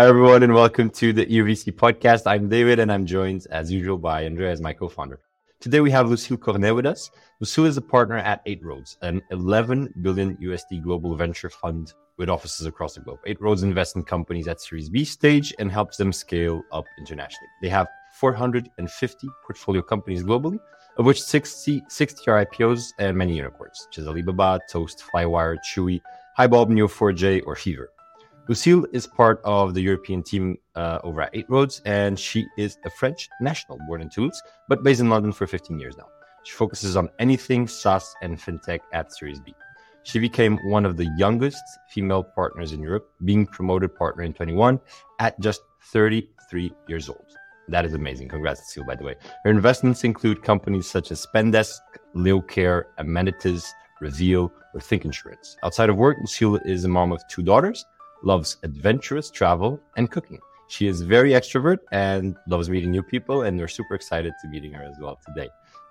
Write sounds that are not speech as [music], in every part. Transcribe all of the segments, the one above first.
Hi, everyone, and welcome to the EUVC podcast. I'm David, and I'm joined, as usual, by Andrea as my co-founder. Today, we have Lucile Cornet with us. Lucile is a partner at Eight Roads, an 11 billion USD global venture fund with offices across the globe. Eight Roads invests in companies at Series B stage and helps them scale up internationally. They have 450 portfolio companies globally, of which 60, 60 are IPOs and many unicorns, such as Alibaba, Toast, Flywire, Chewy, Hibob, Neo4j, or Fever. Lucile is part of the European team uh, over at Eight Roads, and she is a French national, born in Toulouse, but based in London for 15 years now. She focuses on anything SaaS and fintech at Series B. She became one of the youngest female partners in Europe, being promoted partner in 21 at just 33 years old. That is amazing. Congrats, Lucile, by the way. Her investments include companies such as Spendesk, Leocare, Amenitiz, Reveal, or Thinksurance. Outside of work, Lucile is a mom of two daughters loves adventurous travel and cooking. She is very extrovert and loves meeting new people, and we're super excited to meeting her as well today.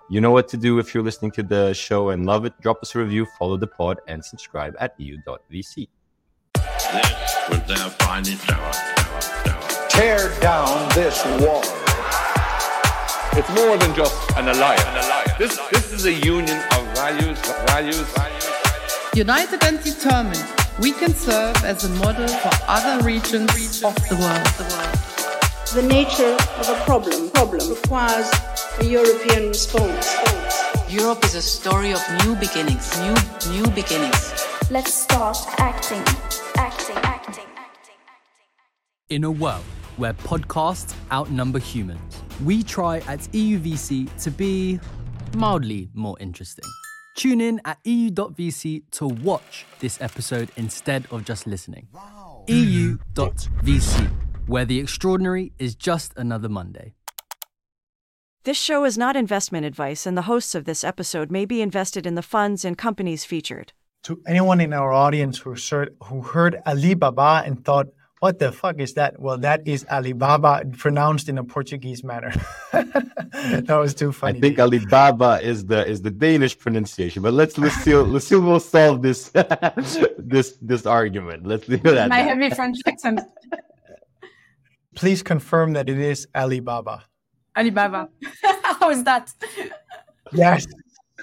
You know what to do if you're listening to the show and love it. Drop us a review, follow the pod, and subscribe at eu.vc. This was their finest hour. Tear down this wall. It's more than just an alliance. This, this is a union of values, values, values. United and determined, we can serve as a model for other regions of the world. The nature of a problem, problem requires a European response. Europe is a story of new beginnings, new new beginnings. Let's start acting, acting, acting, acting. In a world where podcasts outnumber humans, we try at EUVC to be mildly more interesting. Tune in at eu.vc to watch this episode instead of just listening. EU.vc, where the extraordinary is just another Monday. This show is not investment advice, and the hosts of this episode may be invested in the funds and companies featured. To anyone in our audience who heard, who heard Alibaba and thought, what the fuck is that? Well, that is Alibaba pronounced in a Portuguese manner. [laughs] that was too funny. I think Alibaba is the is the Danish pronunciation, but let's Lucile Lucile will solve this [laughs] this this argument. Let's do that. My heavy French [laughs] accent. Please confirm that it is Alibaba. Alibaba. How is that? Yes.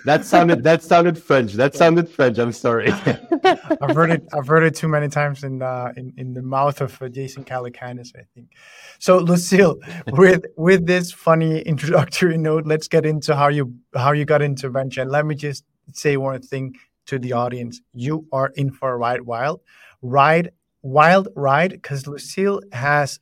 That sounded that sounded French. That sounded French. I'm sorry. [laughs] I've heard it. I've heard it too many times in uh, in, in the mouth of uh, Jason Calacanis, I think. So, Lucile, [laughs] with with this funny introductory note, let's get into how you how you got into venture. And let me just say one thing to the audience: you are in for a ride, wild ride, wild ride, because Lucile has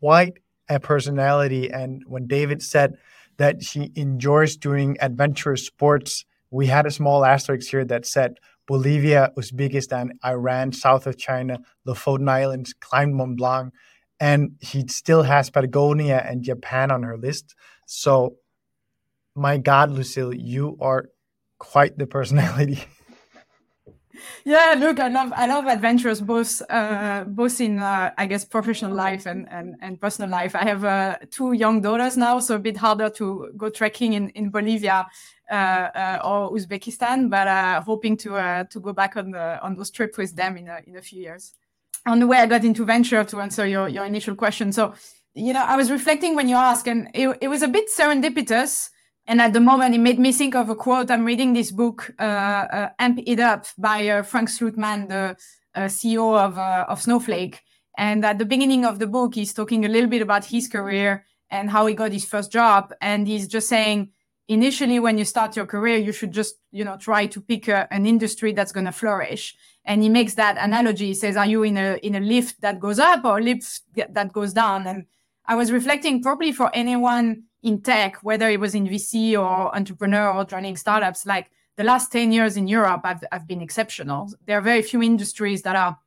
quite a personality. And when David said that she enjoys doing adventurous sports. We had a small asterisk here that said Bolivia, Uzbekistan, Iran, south of China, Lofoten Islands, climbed Mont Blanc, and she still has Patagonia and Japan on her list. So, my God, Lucile, you are quite the personality. [laughs] yeah look i love i love adventures both uh, both in uh, i guess professional life and, and, and personal life. I have uh, two young daughters now so a bit harder to go trekking in, in bolivia uh, uh, or uzbekistan but uh, hoping to to go back on the on those trips with them in a, in a few years. On the way i got into venture to answer your, your initial question. So you know i was reflecting when you asked and it, it was a bit serendipitous and at the moment, it made me think of a quote. I'm reading this book, uh, uh, Amp It Up by uh, Frank Slootman, the uh, CEO of, uh, of Snowflake. And at the beginning of the book, he's talking a little bit about his career and how he got his first job. And he's just saying, initially, when you start your career, you should just, you know, try to pick a, an industry that's going to flourish. And he makes that analogy. He says, are you in a, in a lift that goes up or a lift that goes down? And I was reflecting probably for anyone in tech, whether it was in VC or entrepreneur or joining startups, like the last 10 years in Europe have, have been exceptional. There are very few industries that are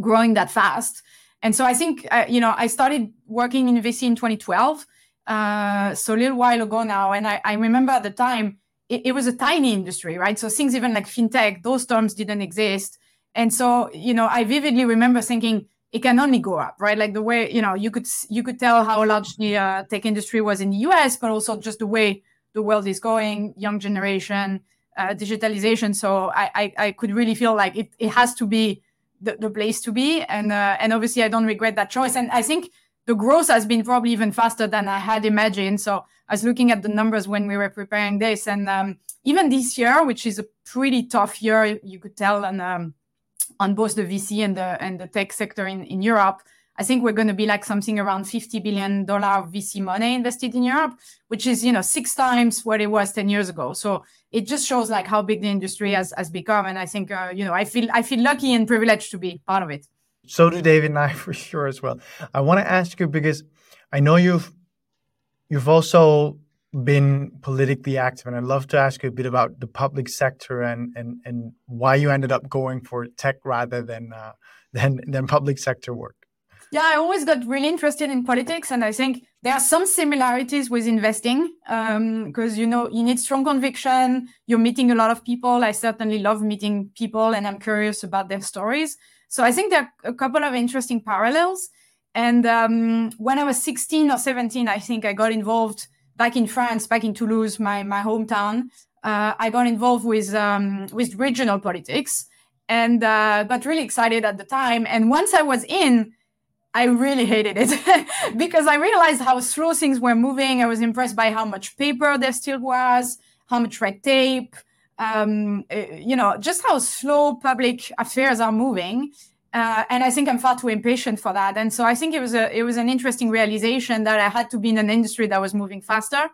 growing that fast. And so I think, uh, you know, I started working in VC in 2012, uh, so a little while ago now. And I, I remember at the time, it, it, was a tiny industry, right? So things even like fintech, those terms didn't exist. And so, you know, I vividly remember thinking, it can only go up, right? Like the way you know you could you could tell how large the uh, tech industry was in the U.S., but also just the way the world is going, young generation, uh, digitalization. So I, I, I could really feel like it it has to be the, the place to be. And uh, and obviously, I don't regret that choice. And I think the growth has been probably even faster than I had imagined. So I was looking at the numbers when we were preparing this, and um, even this year, which is a pretty tough year, you could tell and um, on both the VC and the and the tech sector in, in Europe. I think we're going to be like something around fifty billion dollar VC money invested in Europe, which is you know six times what it was ten years ago. So it just shows like how big the industry has has become, and I think uh, you know I feel I feel lucky and privileged to be part of it. So do David and I [laughs] for sure as well. I want to ask you because I know you've you've also been politically active, and I'd love to ask you a bit about the public sector and and and why you ended up going for tech rather than uh, [laughs] than than public sector work. Yeah, I always got really interested in politics, and I think there are some similarities with investing because um, you know you need strong conviction. You're meeting a lot of people. I certainly love meeting people, and I'm curious about their stories. So I think there are a couple of interesting parallels. And um, when I was 16 or 17, I think I got involved back in France, back in Toulouse, my, my hometown. Uh, I got involved with, um, with regional politics and uh, got really excited at the time. And once I was in, I really hated it [laughs] because I realized how slow things were moving. I was impressed by how much paper there still was, how much red tape, um, eh, you know, just how slow public affairs are moving. Uh, and I think I'm far too impatient for that. And so I think it was a it was an interesting realization that I had to be in an industry that was moving faster.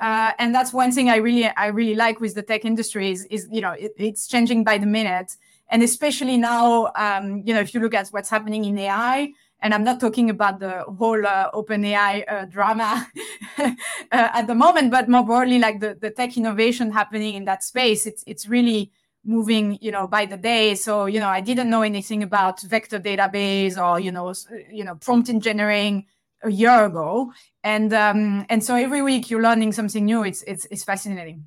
Uh, and that's one thing I really I really like with the tech industry is, is you know it, it's changing by the minute, and especially now um, you know if you look at what's happening in AI, and I'm not talking about the whole uh, OpenAI uh, drama [laughs] uh, at the moment, but more broadly, like the, the tech innovation happening in that space. It's it's really moving, you know, by the day. So you know, I didn't know anything about vector database or you know, you know, prompt engineering a year ago, and um, and so every week you're learning something new. It's it's it's fascinating.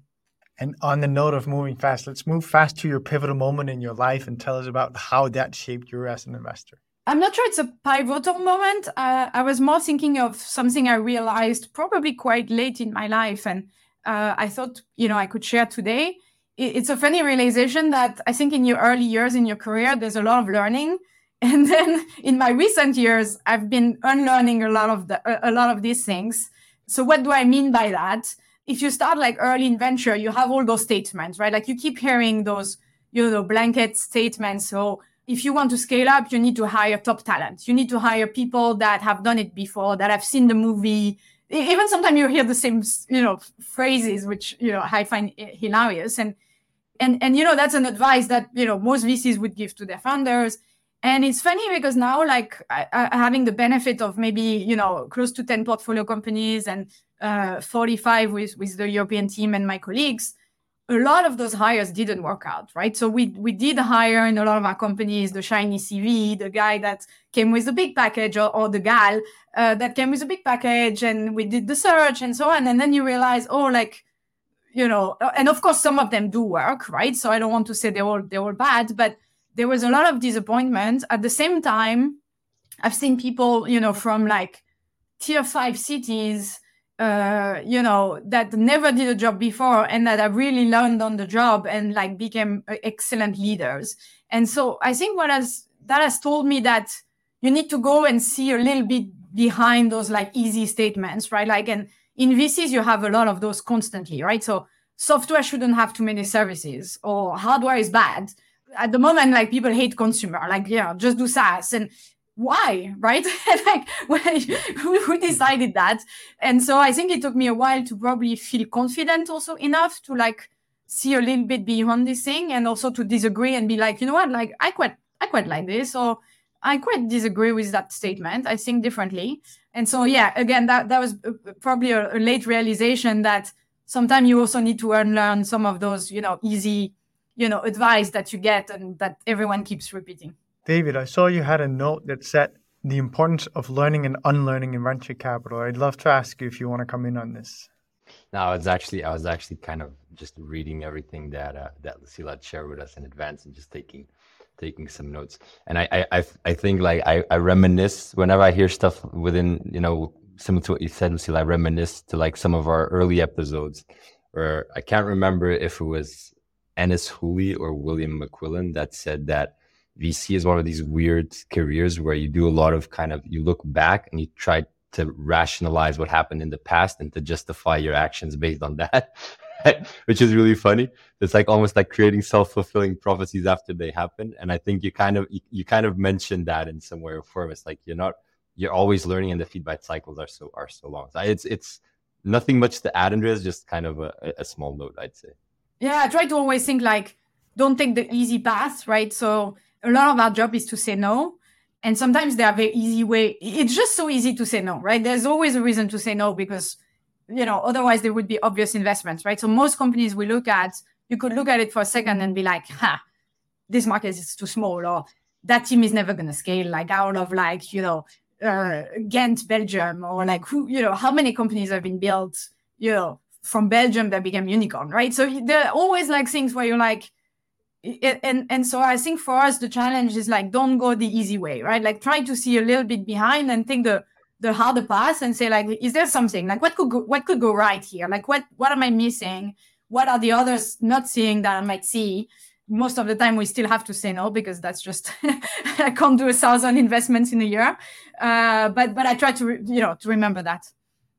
And on the note of moving fast, let's move fast to your pivotal moment in your life and tell us about how that shaped you as an investor. I'm not sure it's a pivotal moment. Uh, I was more thinking of something I realized probably quite late in my life, and uh, I thought, you know, I could share today. It's a funny realization that I think in your early years in your career, there's a lot of learning, [laughs] and then in my recent years, I've been unlearning a lot of the a lot of these things. So what do I mean by that? If you start like early in venture, you have all those statements, right? Like you keep hearing those, you know, blanket statements. So if you want to scale up, you need to hire top talent. You need to hire people that have done it before, that have seen the movie. Even sometimes you hear the same, you know, phrases, which you know I find hilarious. And and and you know that's an advice that you know most VCs would give to their founders. And it's funny because now, like I, I, having the benefit of maybe you know close to ten portfolio companies and uh, 45 with with the European team and my colleagues, a lot of those hires didn't work out, right? So we we did hire in a lot of our companies the shiny CV, the guy that came with a big package, or, or the gal uh, that came with a big package, and we did the search and so on. And then you realize, oh, like you know, and of course some of them do work, right? So I don't want to say they're all they're all bad, but there was a lot of disappointment. At the same time, I've seen people, you know, from like tier five cities uh, you know, that never did a job before and that have really learned on the job and like became uh, excellent leaders. And so I think what has that has told me that you need to go and see a little bit behind those like easy statements, right? Like, and in VCs, you have a lot of those constantly, right? So software shouldn't have too many services or hardware is bad. At the moment, like people hate consumer, like, yeah, just do SaaS. And why right [laughs] like who, decided that and so i think it took me a while to probably feel confident also enough to like see a little bit beyond this thing and also to disagree and be like you know what like i quite i quite like this or i quite disagree with that statement i think differently and so yeah again that that was uh, probably a, a late realization that sometimes you also need to unlearn some of those you know easy you know advice that you get and that everyone keeps repeating David, I saw you had a note that said the importance of learning and unlearning in venture capital. I'd love to ask you if you want to come in on this. No, I was actually I was actually kind of just reading everything that uh, that Lucile had shared with us in advance and just taking taking some notes. And I I I think like I, I reminisce whenever I hear stuff within you know similar to what you said, Lucile. I reminisce to like some of our early episodes, where I can't remember if it was Ennis Hooley or William McQuillan that said that VC is one of these weird careers where you do a lot of kind of you look back and you try to rationalize what happened in the past and to justify your actions based on that, [laughs] which is really funny. It's like almost like creating self-fulfilling prophecies after they happen. And I think you kind of you, you kind of mentioned that in some way or form. It's like you're not you're always learning and the feedback cycles are so are so long. So it's it's nothing much to add, Andreas, just kind of a, a small note, I'd say. Yeah, I try to always think like don't take the easy path, right? So a lot of our job is to say no. And sometimes there are very easy way. It's just so easy to say no, right? There's always a reason to say no because, you know, otherwise there would be obvious investments, right? So most companies we look at, you could look at it for a second and be like, ha, this market is too small or that team is never going to scale like out of like, you know, uh, Ghent, Belgium, or like who, you know, how many companies have been built, you know, from Belgium that became unicorn, right? So there are always like things where you're like, and and so I think for us the challenge is like don't go the easy way, right? Like try to see a little bit behind and think the the harder path and say like, is there something like what could go, what could go right here? Like what what am I missing? What are the others not seeing that I might see? Most of the time we still have to say no because that's just [laughs] I can't do a thousand investments in a year. Uh, but but I try to re- you know to remember that.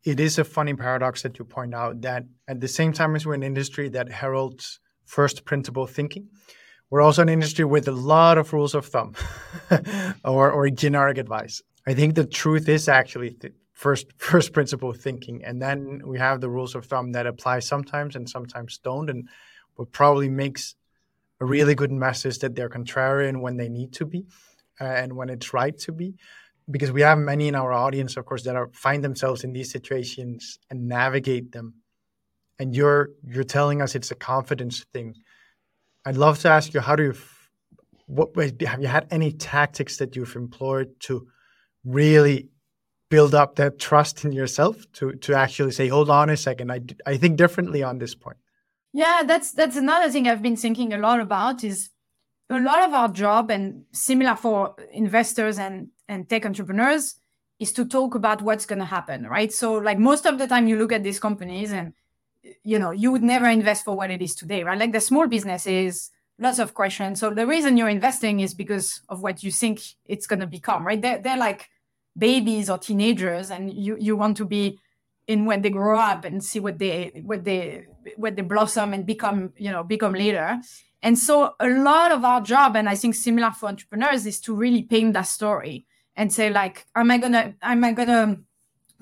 It is a funny paradox that you point out that at the same time as we're an industry that heralds first principle thinking. We're also an industry with a lot of rules of thumb [laughs] or, or generic advice. I think the truth is actually th- first [laughs] first principle thinking, and then we have the rules of thumb that apply sometimes and sometimes don't, and what probably makes a really good message that they're contrarian when they need to be, uh, and when it's right to be, because we have many in our audience, of course, that are find themselves in these situations and navigate them and you're you're telling us it's a confidence thing. I'd love to ask you how do you what have you had any tactics that you've employed to really build up that trust in yourself to to actually say hold on a second I I think differently on this point. Yeah, that's that's another thing I've been thinking a lot about is a lot of our job and similar for investors and and tech entrepreneurs is to talk about what's going to happen, right? So like most of the time you look at these companies and you know you would never invest for what it is today right like the small businesses lots of questions so the reason you're investing is because of what you think it's going to become right they're, they're like babies or teenagers and you you want to be in when they grow up and see what they what they what they blossom and become you know become later and so a lot of our job and i think similar for entrepreneurs is to really paint that story and say like am i gonna am i gonna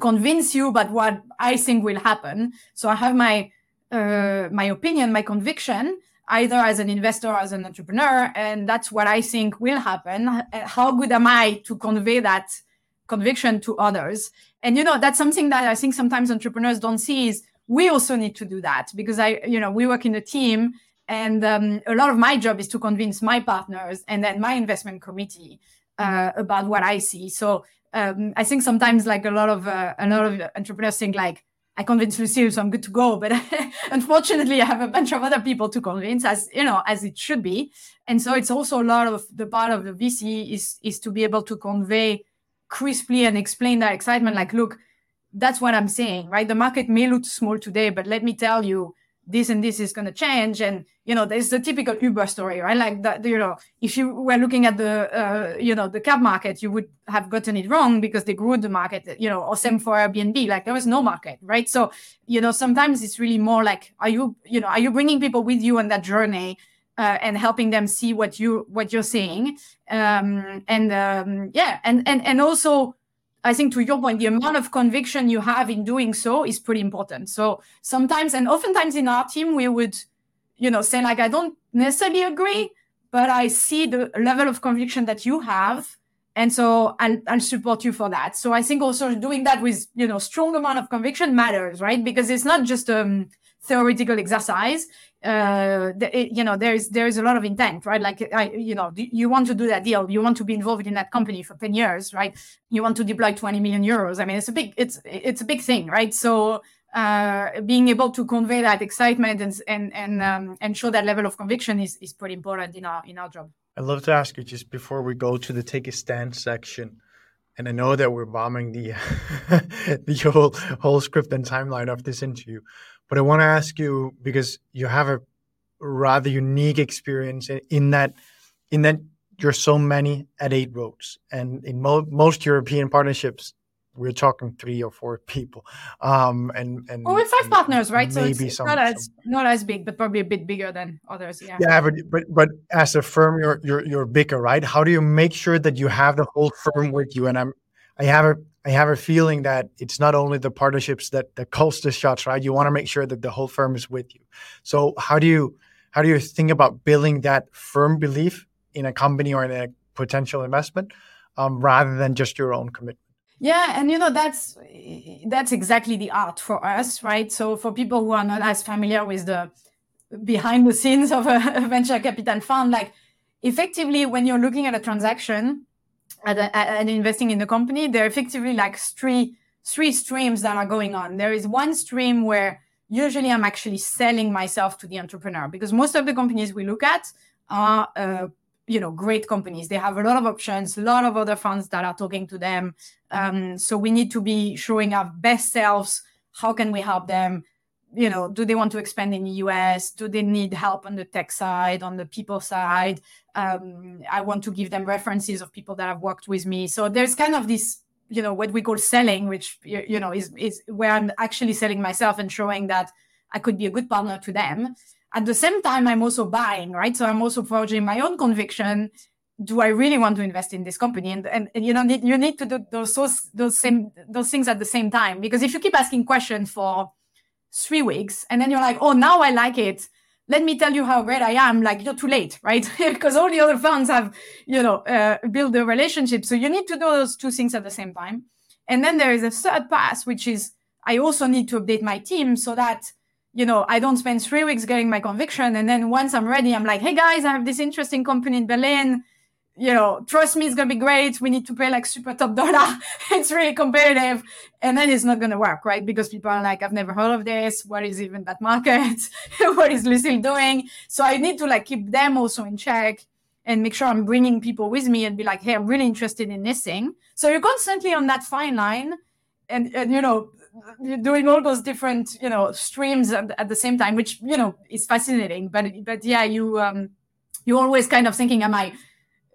convince you about what I think will happen. So I have my uh, my opinion, my conviction, either as an investor or as an entrepreneur, and that's what I think will happen. How good am I to convey that conviction to others? And you know, that's something that I think sometimes entrepreneurs don't see is we also need to do that because I, you know, we work in a team and um, a lot of my job is to convince my partners and then my investment committee uh, about what I see. So um, I think sometimes like a lot of uh, a lot of entrepreneurs think like I convinced Lucile, so I'm good to go. But [laughs] unfortunately, I have a bunch of other people to convince, as you know, as it should be. And so it's also a lot of the part of the VC is is to be able to convey crisply and explain that excitement. Like, look, that's what I'm saying, right? The market may look small today, but let me tell you, this and this is going to change and you know there's the typical uber story right like that you know if you were looking at the uh, you know the cab market you would have gotten it wrong because they grew the market you know or same for airbnb like there was no market right so you know sometimes it's really more like are you you know are you bringing people with you on that journey uh, and helping them see what you what you're saying um, and um, yeah and and and also I think to your point, the amount of conviction you have in doing so is pretty important. So sometimes and oftentimes in our team, we would, you know, say like, I don't necessarily agree, but I see the level of conviction that you have. And so I'll, I'll support you for that. So I think also doing that with, you know, strong amount of conviction matters, right? Because it's not just um theoretical exercise uh, it, you know, there is there is a lot of intent, right? Like, I, you know, you want to do that deal, you want to be involved in that company for ten years, right? You want to deploy twenty million euros. I mean, it's a big, it's it's a big thing, right? So, uh, being able to convey that excitement and and and um, and show that level of conviction is is pretty important in our in our job. I'd love to ask you just before we go to the take a stand section, and I know that we're bombing the [laughs] the whole whole script and timeline of this interview. But I want to ask you because you have a rather unique experience in that in that you're so many at eight roads, and in mo- most European partnerships, we're talking three or four people. Um, and and well, with five and partners, right? So maybe it's some, not as some- not as big, but probably a bit bigger than others. Yeah. yeah, but, but but as a firm, you're you're you're bigger, right? How do you make sure that you have the whole firm with you? And I'm I have a I have a feeling that it's not only the partnerships that that calls the shots, right? You want to make sure that the whole firm is with you. So how do you how do you think about building that firm belief in a company or in a potential investment, um, rather than just your own commitment? Yeah, and you know that's that's exactly the art for us, right? So for people who are not as familiar with the behind the scenes of a, a [laughs] venture capital fund, like effectively when you're looking at a transaction at at- investing in the company, there are effectively like three three streams that are going on. There is one stream where usually I'm actually selling myself to the entrepreneur because most of the companies we look at are uh, you know great companies. They have a lot of options a lot of other funds that are talking to them. Um, so we need to be showing our best selves. How can we help them you know do they want to expand in the us do they need help on the tech side on the people side? Um, i want to give them references of people that have worked with me. So there's kind of this you know what we call selling which you know is is where i'm actually selling myself and showing that i could be a good partner to them. At the same time i'm also buying right? So i'm also forging my own conviction. Do i really want to invest in this company? And and, and you know you need to do those those same those things at the same time. Because if you keep asking questions for three weeks and then you're like oh now i like it. Let me tell you how great i am. Like you're too late right? [laughs] Because all the other funds have you know uh, built the relationship. So you need to do those two things at the same time. And then there is a third pass which is i also need to update my team so that you know, I don't spend three weeks getting my conviction. And then once I'm ready, I'm like, hey guys, I have this interesting company in Berlin. You know, trust me, it's going to be great. We need to pay like super top dollar. [laughs] it's really competitive. And then it's not going to work, right? Because people are like, I've never heard of this. What is even that market? [laughs] what is Lucile doing? So I need to like keep them also in check and make sure I'm bringing people with me and be like, hey, I'm really interested in this thing. So you're constantly on that fine line. And, and you know, you're doing all those different you know streams at, at the same time which you know is fascinating but but yeah you um you're always kind of thinking am i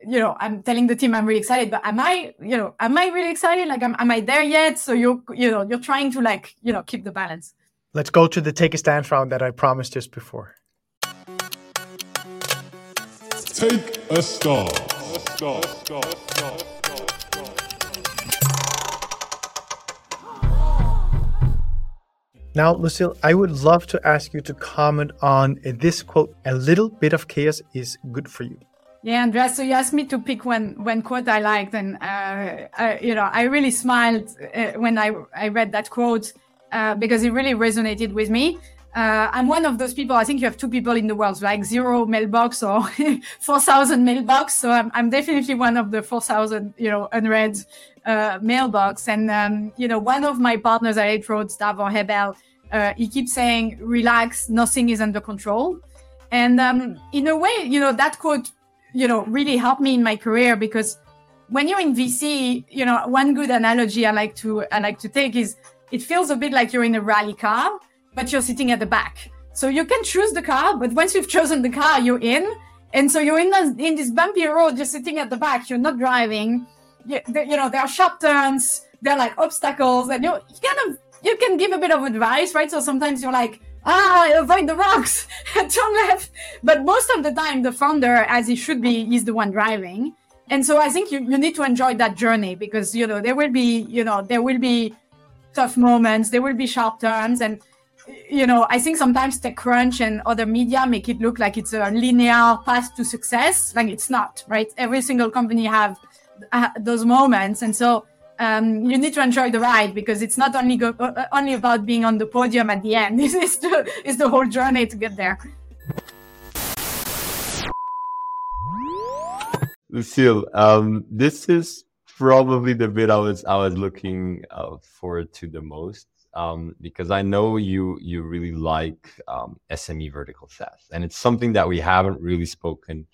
you know i'm telling the team i'm really excited but am i you know am i really excited like am, am i there yet so you're you know you're trying to like you know keep the balance Let's go to the take a stance round that I promised just before. Take a stall. Now, Lucile, I would love to ask you to comment on this quote A little bit of chaos is good for you. Yeah, Andreas. So you asked me to pick one one quote I liked, and uh, uh, you know, I really smiled uh, when I I read that quote uh, because it really resonated with me. Uh, I'm one of those people. I think you have two people in the world, like zero mailbox or [laughs] four thousand mailbox. So I'm I'm definitely one of the four thousand, you know, unread uh, mailbox. And um, you know, one of my partners at Eight Roads, Davor Hebel, he keeps saying, "Relax, nothing is under control." And um, in a way, you know, that quote you know, really helped me in my career because when you're in VC, you know, one good analogy I like to I like to take is it feels a bit like you're in a rally car, but you're sitting at the back. So you can choose the car, but once you've chosen the car, you're in. And so you're in this, in this bumpy road, just sitting at the back. You're not driving. You, there- you know, there are sharp turns. There are like obstacles, and you kind of you can give a bit of advice, right? So sometimes you're like, ah, avoid the rocks, [laughs] turn left. But most of the time, the founder, as he should be, is the one driving. And so I think you, you need to enjoy that journey because, you know, there will be, you know, there will be tough moments, there will be sharp turns. And, you know, I think sometimes TechCrunch and other media make it look like it's a linear path to success. Like it's not, right? Every single company have uh, those moments. And so, um, you need to enjoy the ride because it's not only go- uh, only about being on the podium at the end. [laughs] This is the, the whole journey to get there. Lucile, um, this is probably the bit I was I was looking uh, forward to the most um, because I know you you really like um, SME vertical SaaS, and it's something that we haven't really spoken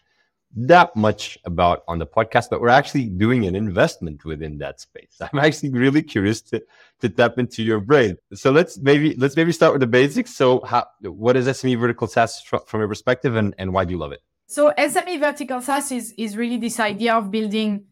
that much about on the podcast, but we're actually doing an investment within that space. [laughs] I'm actually really curious to to tap into your brain. So let's maybe let's maybe start with the basics. So, how what is SME vertical SaaS fr- from your perspective, and and why do you love it? So SME vertical SaaS is, is really this idea of building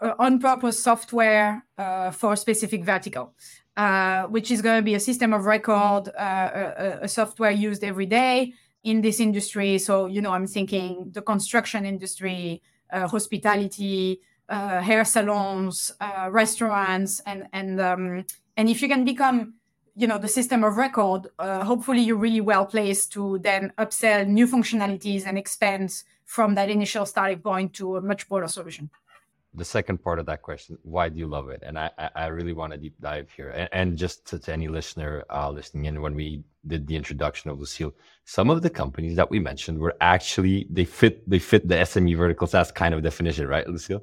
uh, on-purpose software uh, for a specific vertical, uh, which is going to be a system of record, uh, a, a, software used every day in this industry. So, you know, I'm thinking the construction industry, uh, hospitality, uh, hair salons, restaurants, and and um, and if you can become you know the system of record uh, hopefully you're really well placed to then upsell new functionalities and expand from that initial starting point to a much broader solution the second part of that question why do you love it? And i i really want to deep dive here. And, and just to, to, any listener uh, listening in when we did the introduction of lucile some of the companies that we mentioned were actually they fit they fit the sme vertical SaaS kind of definition right lucile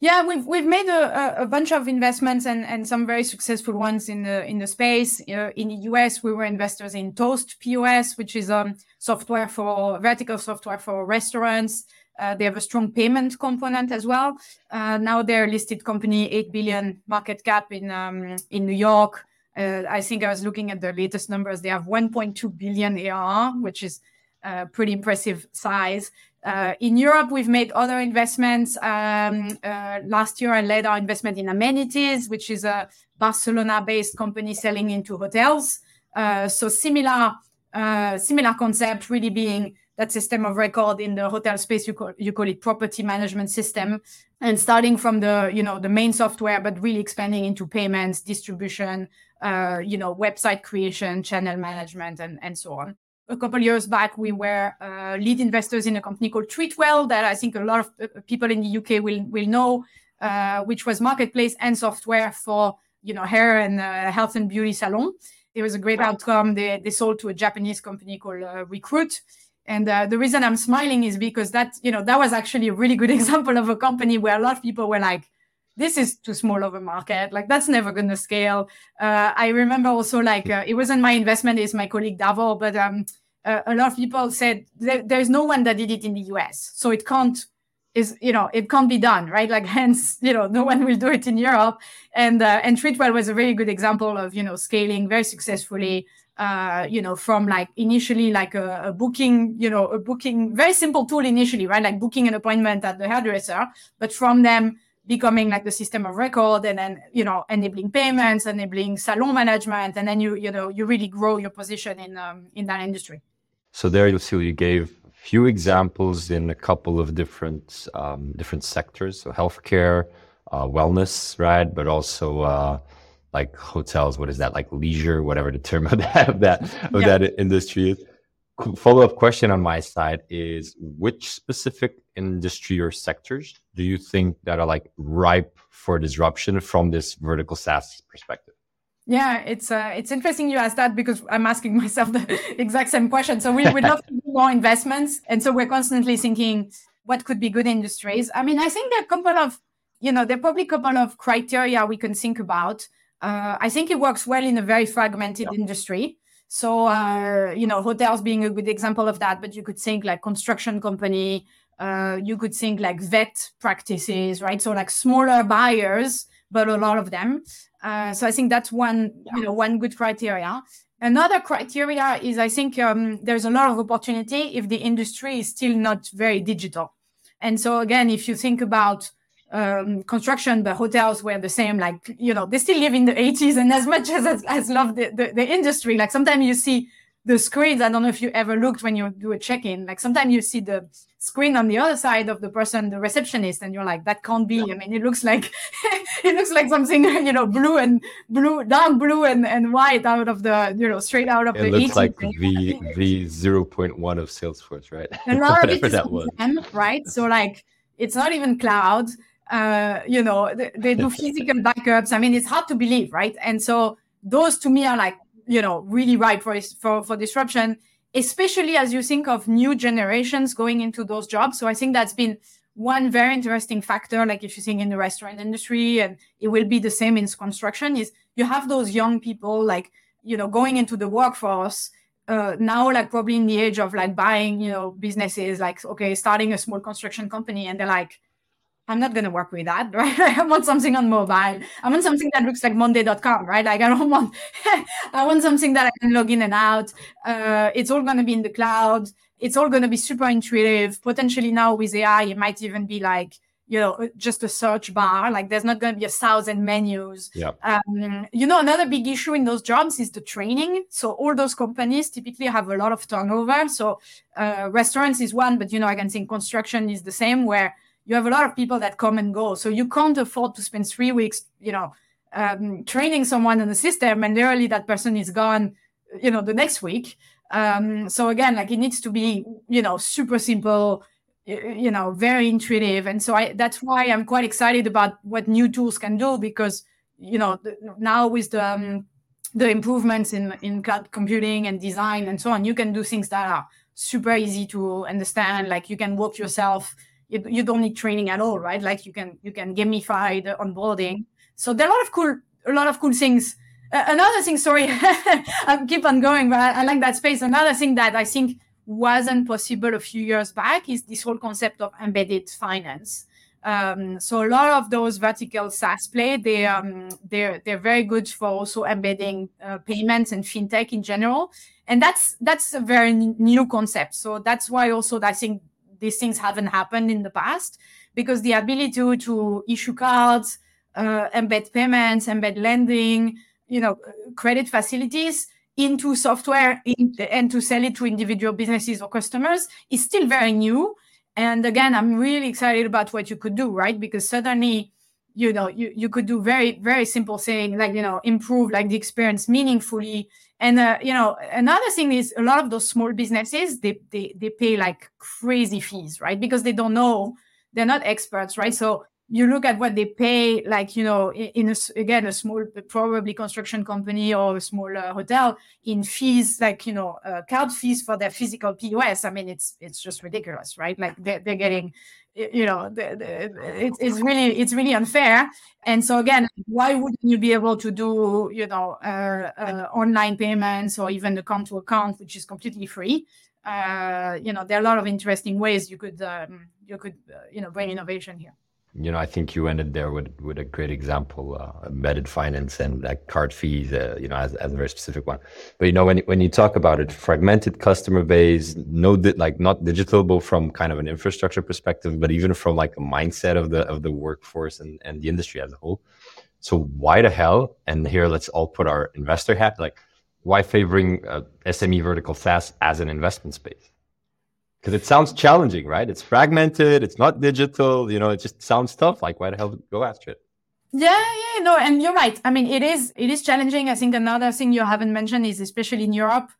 yeah, we've we've made a, a bunch of investments and, and some very successful ones in the in the space. Uh, in the US, we were investors in Toast POS, which is um software for vertical software for restaurants. Uh, they have a strong payment component as well. Uh, now they're a listed company, eight billion market cap in um, in New York. Uh, I think I was looking at their latest numbers. They have 1.2 billion ARR, which is pretty impressive size. Uh, in Europe, we've made other investments. Um, uh, last year, I led our investment in Amenitiz, which is a Barcelona-based company selling into hotels. Uh, so similar, uh, similar concept, really being that system of record in the hotel space. You call, you call it property management system, and starting from the you know the main software, but really expanding into payments, distribution, uh, you know, website creation, channel management, and and so on a couple years back, we were uh, lead investors in a company called Treatwell that I think a lot of uh, people in the UK will will know, uh, which was marketplace and software for you know hair and uh, health and beauty salon. It was a great outcome. They they sold to a Japanese company called uh, Recruit. And uh, the reason I'm smiling is because that you know that was actually a really good [laughs] example of a company where a lot of people were like, this is too small of a market. Like that's never going to scale. Uh, I remember also like uh, it wasn't my investment; it's my colleague Davor. But um, uh, a lot of people said there, there's no one that did it in the US, so it can't is you know it can't be done right like [laughs] hence you know no one will do it in europe and uh, and treatwell was a very good example of you know scaling very successfully uh, you know from like initially like a, a, booking you know a booking very simple tool initially right like booking an appointment at the hairdresser but from them becoming like the system of record and then you know enabling payments enabling salon management and then you you know you really grow your position in um, in that industry. So there you see you gave a few examples in a couple of different um, different sectors. So healthcare uh, wellness right? But also uh, like hotels. What is that? Like leisure whatever the term of that of that of yeah. that industry is follow up question on my side is which specific industry or sectors do you think that are like ripe for disruption from this vertical SaaS perspective? Yeah, it's uh, it's interesting you ask that because I'm asking [laughs] myself the exact same question. So we would love to do more investments, and so we're constantly thinking what could be good industries. I mean, I think there are a couple of you know there are probably a couple of criteria we can think about. Uh, I think it works well in a very fragmented yeah. industry. So, uh, you know, hotels being a good example of that, but you could think like construction company, uh, you could think like vet practices, right? So like smaller buyers, but a lot of them. Uh, so I think that's one, you know, one good criteria. Another criteria is I think um, there's a lot of opportunity if the industry is still not very digital. And so again, if you think about um, construction, but hotels were the same. Like you know, they still live in the 80s, and as much as I love the, the, the industry, like sometimes you see the screens. I don't know if you ever looked when you do a check-in. Like sometimes you see the screen on the other side of the person, the receptionist, and you're like, that can't be. I mean, it looks like [laughs] it looks like something you know, blue and blue, dark blue and, and white out of the you know, straight out of it the. It looks like V V zero point one of Salesforce, right? A lot of [laughs] it is that was. right? So like, it's not even cloud uh, you know, they, they do physical backups. I mean, it's hard to believe, right? And so those to me are like, you know, really ripe for, for, for disruption, especially as you think of new generations going into those jobs. So I think that's been one very interesting factor. Like if you think in the restaurant industry, and it will be the same in construction, is you have those young people like, you know, going into the workforce uh, now like probably in the age of like buying you know businesses like okay starting a small construction company and they're like I'm not going to work with that, [laughs] right? I want something on mobile. I want something that looks like Monday.com, right? Like I don't [laughs] want, I want something that I can log in and out. Uh, it's all going to be in the cloud. it's all going to be super intuitive. Potentially now with AI, it might even be like, you know, just a search bar. Like there's not going to be a thousand menus. Yeah. Um, you know, another big issue in those jobs is the training. So all those companies typically have a lot of turnover. So uh, restaurants is one, but you know, I can think construction is the same where you have a lot of people that come and go. So you can't afford to spend three weeks, you know, um, training someone in the system and literally that person is gone, you know, the next week. Um, so again, like it needs to be, you know, super simple, you know, very intuitive. And so I, that's why I'm quite excited about what new tools can do because, you know, now with the, um, the improvements in, in cloud computing and design and so on, you can do things that are super easy to understand. Like you can walk yourself. You, you don't need training at all, right? Like you can, you can gamify the onboarding. So there are a lot of cool, a lot of cool things uh, another thing, sorry, [laughs] I keep on going, but I, I, like that space. Another thing that I think wasn't possible a few years back is this whole concept of embedded finance. Um, so a lot of those vertical SaaS play, they um, they're they're very good for also embedding uh, payments and fintech in general, and that's that's a very new concept. So that's why also I think these things haven't happened in the past because the ability to, to issue cards, uh, embed payments, embed lending, you know, credit facilities into software in, and to sell it to individual businesses or customers is still very new. And again, I'm really excited about what you could do, right? Because suddenly, you know, you, you could do very, very simple thing like, you know, improve like the experience meaningfully. And, uh, you know, another thing is a lot of those small businesses, they, they, they pay like crazy fees, right? Because they don't know, they're not experts, right? So you look at what they pay, like you know, in, a, again a small probably construction company or a small uh, hotel in fees, like you know, uh, card fees for their physical POS. I mean, it's it's just ridiculous, right? Like they're, they're getting, you know, they're, they're, it's it's really it's really unfair. And so again, why wouldn't you be able to do you know uh, uh online payments or even the come to account, which is completely free? Uh, you know, there are a lot of interesting ways you could um, you could uh, you know bring innovation here you know, I think you ended there with with a great example, uh, embedded finance and like card fees, uh, you know, as, as a very specific one. But you know, when when you talk about it, fragmented customer base, no, di- like not digital, both from kind of an infrastructure perspective, but even from like a mindset of the of the workforce and and the industry as a whole. So why the hell? And here, let's all put our investor hat. Like, why favoring uh, SME vertical SaaS as an investment space? Because it sounds challenging, right? It's fragmented, it's not digital, you know, it just sounds tough. Like, why the hell go after it? Yeah, yeah, no, and you're right. I mean, it is it is challenging. I think another thing you haven't mentioned is especially in Europe,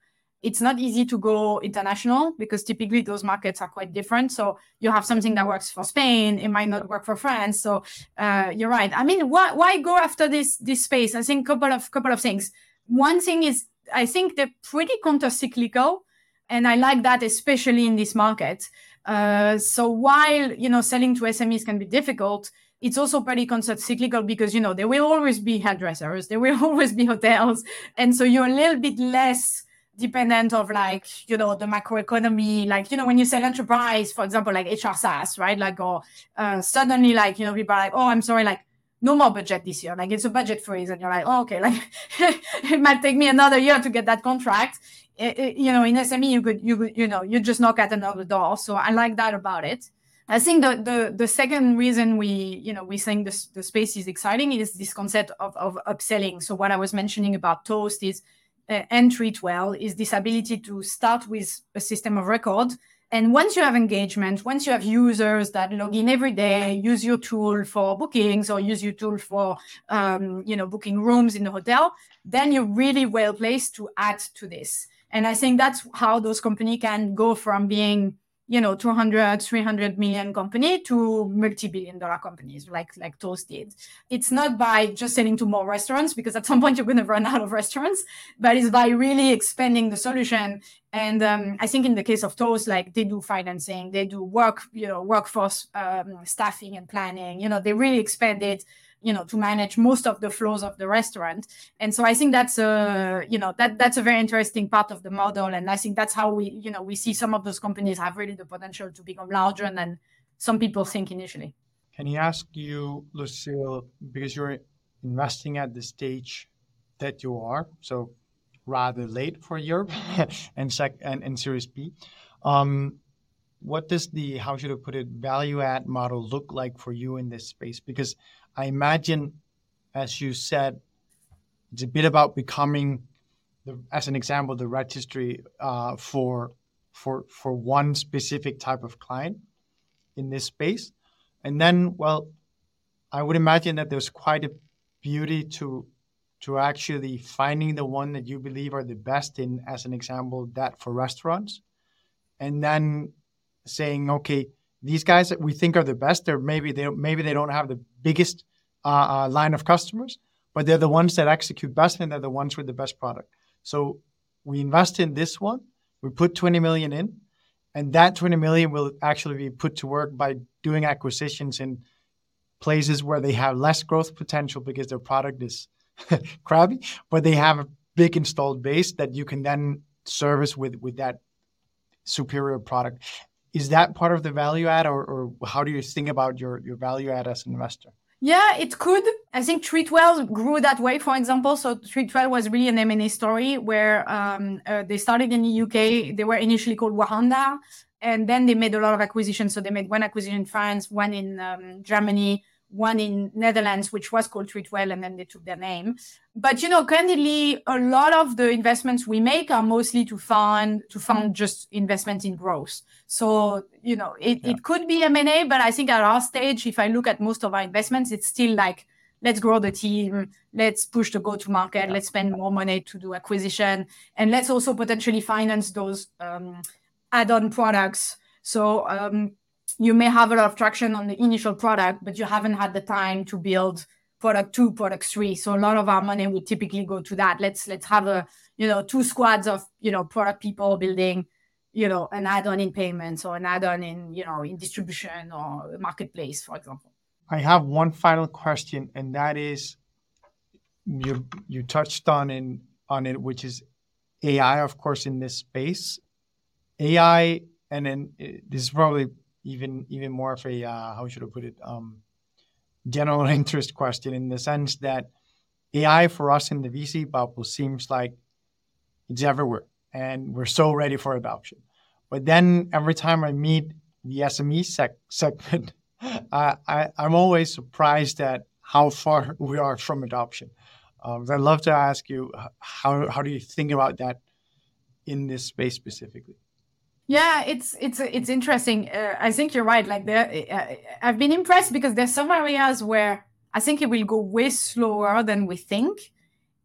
it's not easy to go international because typically those markets are quite different. So you have something that works for Spain, it might not work for France. So uh, you're right. I mean, why why go after this this space? I think couple of couple of things. One thing is I think they're pretty counter cyclical and I like that, especially in this market. Uh, so while you know selling to SMEs can be difficult, it's also pretty cyclical because you know there will always be hairdressers, there will [laughs] always be hotels, and so you're a little bit less dependent of like you know the macroeconomy like you know when you sell enterprise for example like hr saas right like or uh, suddenly like you know people are like oh i'm sorry like no more budget this year like it's a budget freeze and you're like oh, okay like [laughs] it might take me another year to get that contract it, you know, in SME, you could, you could, you know, you just knock at another door. So I like that about it. I think the, the, the second reason we, you know, we think the, the space is exciting is this concept of, of upselling. So what I was mentioning about Toast is uh, entry 12 is this ability to start with a system of record. And once you have engagement, once you have users that log in every day, use your tool for bookings or use your tool for, um, you know, booking rooms in the hotel, then you're really well placed to add to this. And I think that's how those companies can go from being, you know, 200, 300 million company to multi-billion dollar companies like, like Toast did. It's not by just selling to more restaurants because at some point you're going to run out of restaurants, but it's by really expanding the solution. And um, I think in the case of Toast, like they do financing, they do work, you know, workforce um, staffing and planning, you know, they really expanded you know to manage most of the flows of the restaurant. And so i think that's a you know that that's a very interesting part of the model. And i think that's how we you know we see some of those companies have really the potential to become larger than some people think initially. Can I ask you lucile because you're investing at the stage that you are so rather late for europe [laughs] and sec and, and series b Um, what does the how should I put it value add model look like for you in this space? Because I imagine, as you said, it's a bit about becoming, the, as an example, the registry uh, for for for one specific type of client in this space, and then well, I would imagine that there's quite a beauty to to actually finding the one that you believe are the best in, as an example, that for restaurants, and then saying, okay, these guys that we think are the best, they're maybe they maybe they don't have the biggest uh, uh, line of customers, but they're the ones that execute best and they're the ones with the best product. So we invest in this one, we put 20 million in, and that 20 million will actually be put to work by doing acquisitions in places where they have less growth potential because their product is [laughs] crabby, but they have a big installed base that you can then service with with that superior product. Is that part of the value add, or, or how do you think about your, your value add as an investor? Yeah, it could. I think Treatwell grew that way, for example. So Treatwell was really an M&A story where um, uh, they started in the UK. They were initially called Wahanda, and then they made a lot of acquisitions. So they made one acquisition in France, one in um, Germany, one in Netherlands, which was called Treatwell, and then they took their name. But you know, candidly, a lot of the investments we make are mostly to fund to fund just investment in growth. So you know, it, yeah. it could be M and A, but I think at our stage, if I look at most of our investments, it's still like let's grow the team, let's push the go to market, yeah. let's spend more money to do acquisition, and let's also potentially finance those um, add on products. So um, you may have a lot of traction on the initial product, but you haven't had the time to build product two, product three. So a lot of our money would typically go to that. Let's let's have a you know two squads of you know product people building you know an add-on in payments or an add-on in you know in distribution or marketplace, for example. I have one final question, and that is you you touched on in on it, which is AI, of course, in this space. AI, and then eh, this is probably even even more of a uh, how should I put it um, general [laughs] interest question in the sense that AI for us in the VC bubble seems like it's everywhere and we're so ready for adoption. But then every time I meet the SME sec- segment, [laughs] I, I, am always surprised at how far [laughs] we are from adoption. Um, I'd love to ask you how, how do you think about that in this space specifically? Yeah, it's it's it's interesting. Uh, I think you're right. Like there, uh, I've been impressed because there's some areas where I think it will go way slower than we think,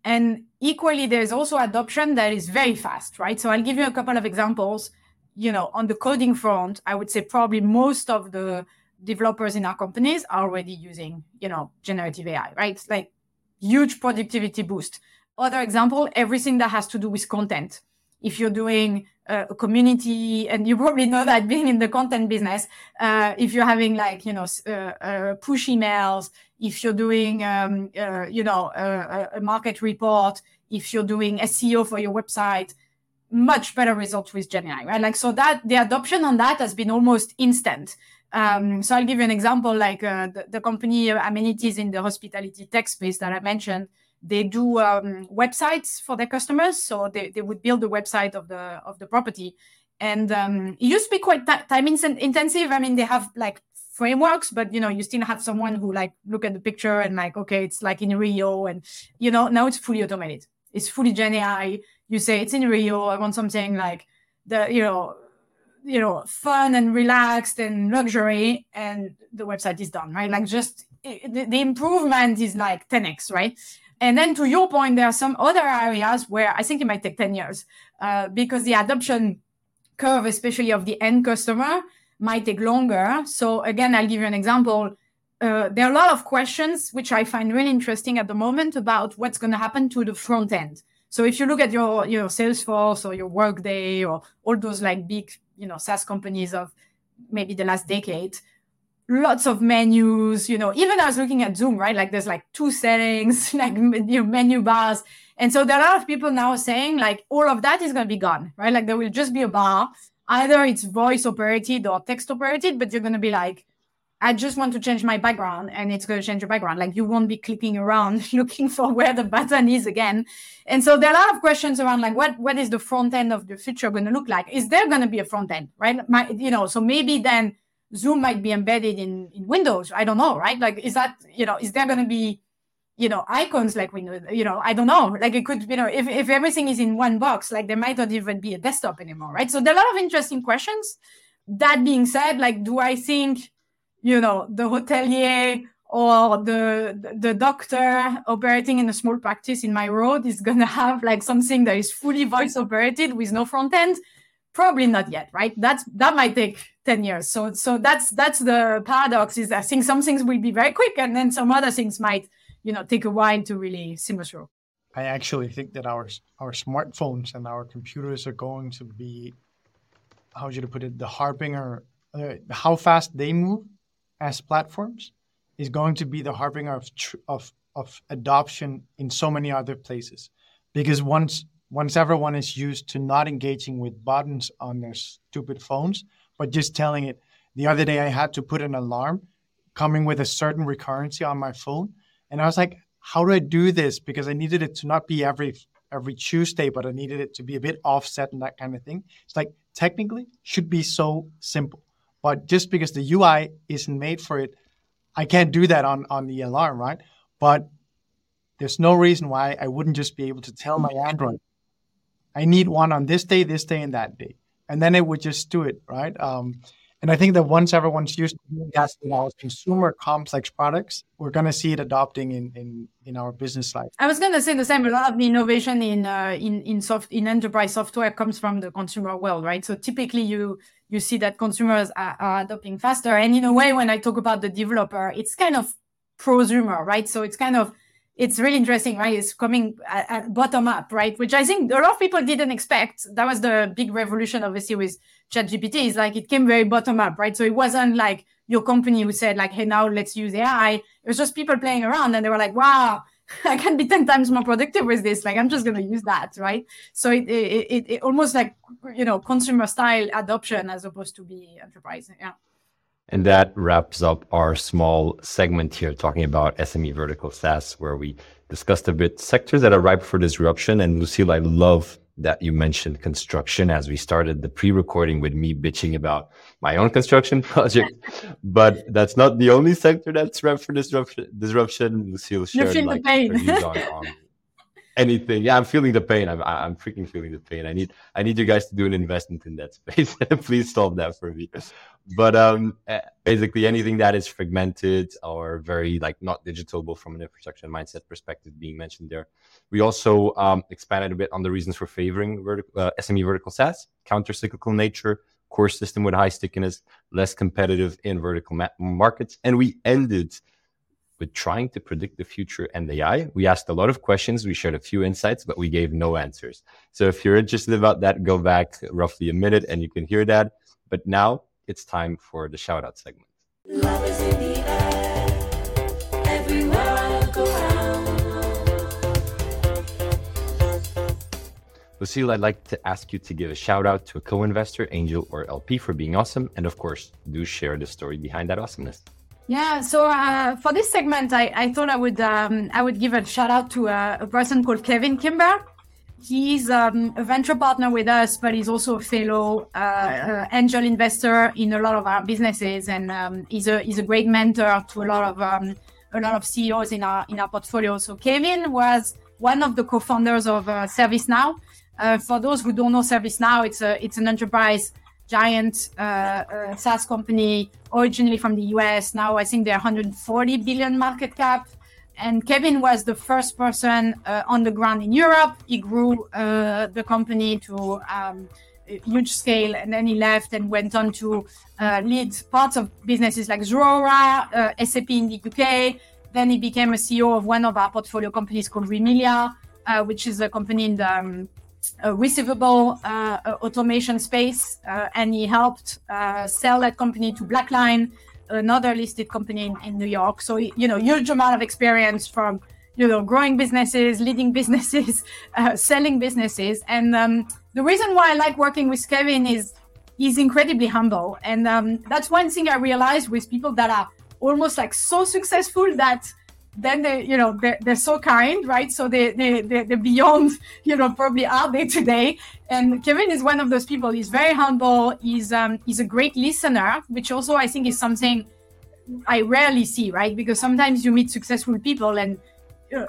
and equally there's also adoption that is very fast, right? So I'll give you a couple of examples. You know, on the coding front, I would say probably most of the developers in our companies are already using you know generative AI, right? It's like huge productivity boost. Other example, everything that has to do with content. If you're doing a community and you probably know that being in the content business uh, if you're having like you know uh, uh, push emails if you're doing um, uh, you know a, market report if you're doing seo for your website much better results with Gemini, right? Like, so that the adoption on that has been almost instant. Um, so I'll give you an example, like uh, the, the, company Amenitiz in the hospitality tech space that I mentioned they do um, websites for their customers so they, they would build the website of the of the property. And um, it used to be quite t- time in- intensive. I mean they have like frameworks but you know you still have someone who like look at the picture and like okay it's like in rio and you know now it's fully automated. It's fully gen ai you say it's in rio. I want something like the you know you know fun and relaxed and luxury and the website is done right? Like just the, the improvement is like 10x right and then to your point, there are some other areas where I think it might take 10 years uh, because the adoption curve, especially of the end customer, might take longer. So again, I'll give you an example. Uh, there are a lot of questions which I find really interesting at the moment about what's going to happen to the front end. So if you look at your your Salesforce or your Workday or all those like big you know SaaS companies of maybe the last decade, lots of menus, you know, even I was looking at Zoom, right? Like there's like two settings, [laughs] like you know, menu bars. And so there are a lot of people now saying like all of that is going to be gone, right? Like there will just be a bar. Either it's voice operated or text operated, but you're going to be like, I just want to change my background and it's going to change your background. Like you won't be clicking around [laughs] looking for where the button is again. And so there are a lot of questions around like what, what is the front end of the future going to look like? Is there going to be a front end, right? My, you know, so maybe then Zoom might be embedded in, in Windows. I don't know, right? Like, is that, you know, is there going to be, you know, icons like Windows, you know, I don't know. Like it could, you know, if, if everything is in one box, like there might not even be a desktop anymore, right? So there are a lot of interesting questions. That being said, like, do I think, you know, the hotelier or the the doctor operating in a small practice in my road is gonna have like something that is fully voice operated with no front end? Probably not yet, right? That's that might take 10 years. So so that's that's the paradox is I think some things will be very quick and then some other things might, you know, take a while to really simmer through. I actually think that our our smartphones and our computers are going to be how should I put it, the harbinger, uh, how fast they move as platforms is going to be the harbinger of, tr- of, of adoption in so many other places. Because once, once everyone is used to not engaging with buttons on their stupid phones, but just telling it, the other day I had to put an alarm coming with a certain recurrency on my phone. And I was like, how do I do this? Because I needed it to not be every every Tuesday, but I needed it to be a bit offset and that kind of thing. It's like technically should be so simple. But just because the UI isn't made for it, I can't do that on, on the alarm, right? But there's no reason why I wouldn't just be able to tell my Android, I need one on this day, this day, and that day. And then it would just do it, right? Um, and I think that once everyone's used to that in our consumer complex products, we're going to see it adopting in, in, in our business life. I was going to say the same. A lot of the innovation in uh, in in soft in enterprise software comes from the consumer world, right? So typically, you you see that consumers are, are adopting faster. And in a way, when I talk about the developer, it's kind of prosumer, right? So it's kind of it's really interesting, right? It's coming at, at bottom up, right? Which I think a lot of people didn't expect. That was the big revolution, obviously, with ChatGPT. Is like it came very bottom up, right? So it wasn't like your company who said like, "Hey, now let's use AI." It was just people playing around, and they were like, "Wow, [laughs] I can be 10 times more productive with this. Like, I'm just going to use that. Right. So it, it, it, it, almost like, you know, consumer style adoption as opposed to be enterprise. Yeah. And that wraps up our small segment here talking about SME vertical SaaS, where we discussed a bit sectors that are ripe for disruption. And Lucile, I love that you mentioned construction as we started the pre-recording with me bitching about my own construction [laughs] project. but that's not the only sector that's ripe for disruption. Disruption. Lucile shared like on, [laughs] on anything. Yeah, I'm feeling the pain. I'm I'm freaking feeling the pain. I need I need you guys to do an investment in that [laughs] space. [laughs] Please solve that for me. But um, eh, basically anything that is fragmented or very like not digitable from an infrastructure mindset perspective being mentioned there. We also um, expanded a bit on the reasons for favoring vertical, uh, SME vertical SaaS, counter cyclical nature, core system with high stickiness, less competitive in vertical ma- markets, and we ended with trying to predict the future and AI. We asked a lot of questions, we shared a few insights, but we gave no answers. So if you're interested about that, go back roughly a minute and you can hear that. But now it's time for the shout out segment. Lucile, I'd like to ask you to give a shout out to a co investor, angel, or LP for being awesome. And of course, do share the story behind that awesomeness. Yeah, so uh, for this segment, I, I thought I would um, I would give a shout out to a, a person called Kevin Kimber. He's um, a venture partner with us, but he's also a fellow uh, uh, angel investor in a lot of our businesses, and um, he's a he's a great mentor to a lot of um, a lot of CEOs in our in our portfolio. So Kevin was one of the co-founders of uh, ServiceNow. Uh, for those who don't know ServiceNow, it's a it's an enterprise giant uh, uh, SaaS company originally from the US. Now I think they're 140 billion market cap. And Kevin was the first person uh, on the ground in Europe. He grew uh, the company to um, huge scale, and then he left and went on to uh, lead parts of businesses like Zuora, uh, SAP in the UK. Then he became a CEO of one of our portfolio companies called Rimilia, which is a company in the um, a receivable uh, automation space, uh, and he helped uh, sell that company to Blackline, another listed company in, in New York. So you know, huge amount of experience from you know growing businesses, leading [laughs] businesses, selling businesses, and um, the reason why I like working with Kevin is he's incredibly humble. And um, that's one thing I realized with people that are almost like so successful that then they, you know, they're, they're so kind, right? So they, they, they're, they're beyond, [laughs] you know, probably are they today. And Kevin is one of those people. He's very humble. He's, um, he's a great listener, which also I think is something I rarely see, right? Because sometimes you meet successful people and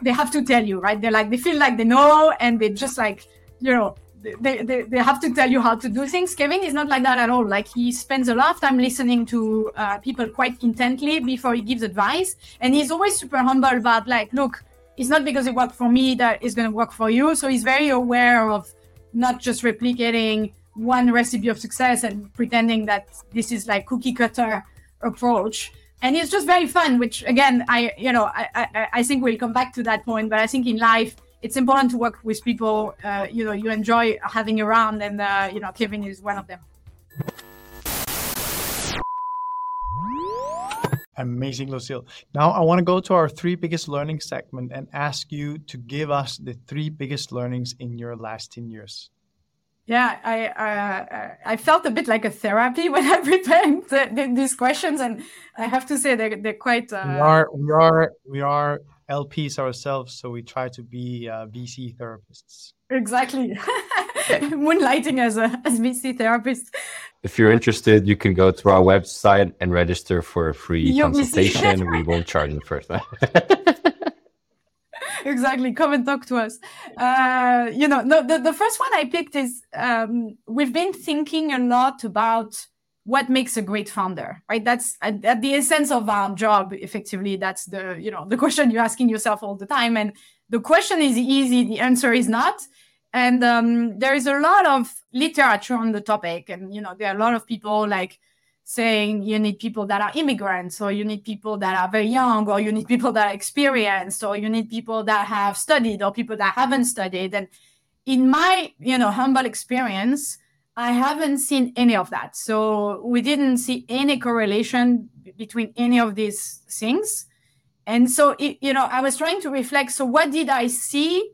they have to tell you, right? They're like, they feel like they know and they just like, you know, they, they, they have to tell you how to do things. Kevin is not like that at all. Like he spends a lot of time listening to uh, people quite intently before he gives advice. And he's always super humble about like, look, it's not because it worked for me that it's going to work for you. So he's very aware of not just replicating one recipe of success and pretending that this is like cookie cutter approach. And it's just very fun, which again, I, you know, I, I, I think we'll come back to that point, but I think in life, it's important to work with people uh, you know you enjoy having around and uh, you know kevin is one of them Amazing, Lucile. Now I want to go to our three biggest learning segment and ask you to give us the three biggest learnings in your last 10 years. Yeah, I uh, I felt a bit like a therapy [laughs] when I prepared the, the, these questions, and I have to say they're they're quite. Uh... We are we are we are LPs ourselves, so we try to be uh, VC therapists. Exactly, [laughs] moonlighting as a as VC therapist. If you're interested, you can go to our website and register for a free Your consultation. [laughs] we won't charge the first time. exactly. Come and talk to us. Uh, you know, no, the, the first one I picked is um, we've been thinking a lot about what makes a great founder right? That's at, at, the essence of our job effectively that's the you know the question you're asking yourself all the time. And the question is easy the answer is not. And um, there is a lot of literature on the topic. And you know there are a lot of people like saying you need people that are immigrants or you need people that are very young or you need people that are experienced or you need people that have studied or people that haven't studied. And in my you know humble experience I haven't seen any of that. So we didn't see any correlation between any of these things. And so, it, you know, I was trying to reflect. So what did I see?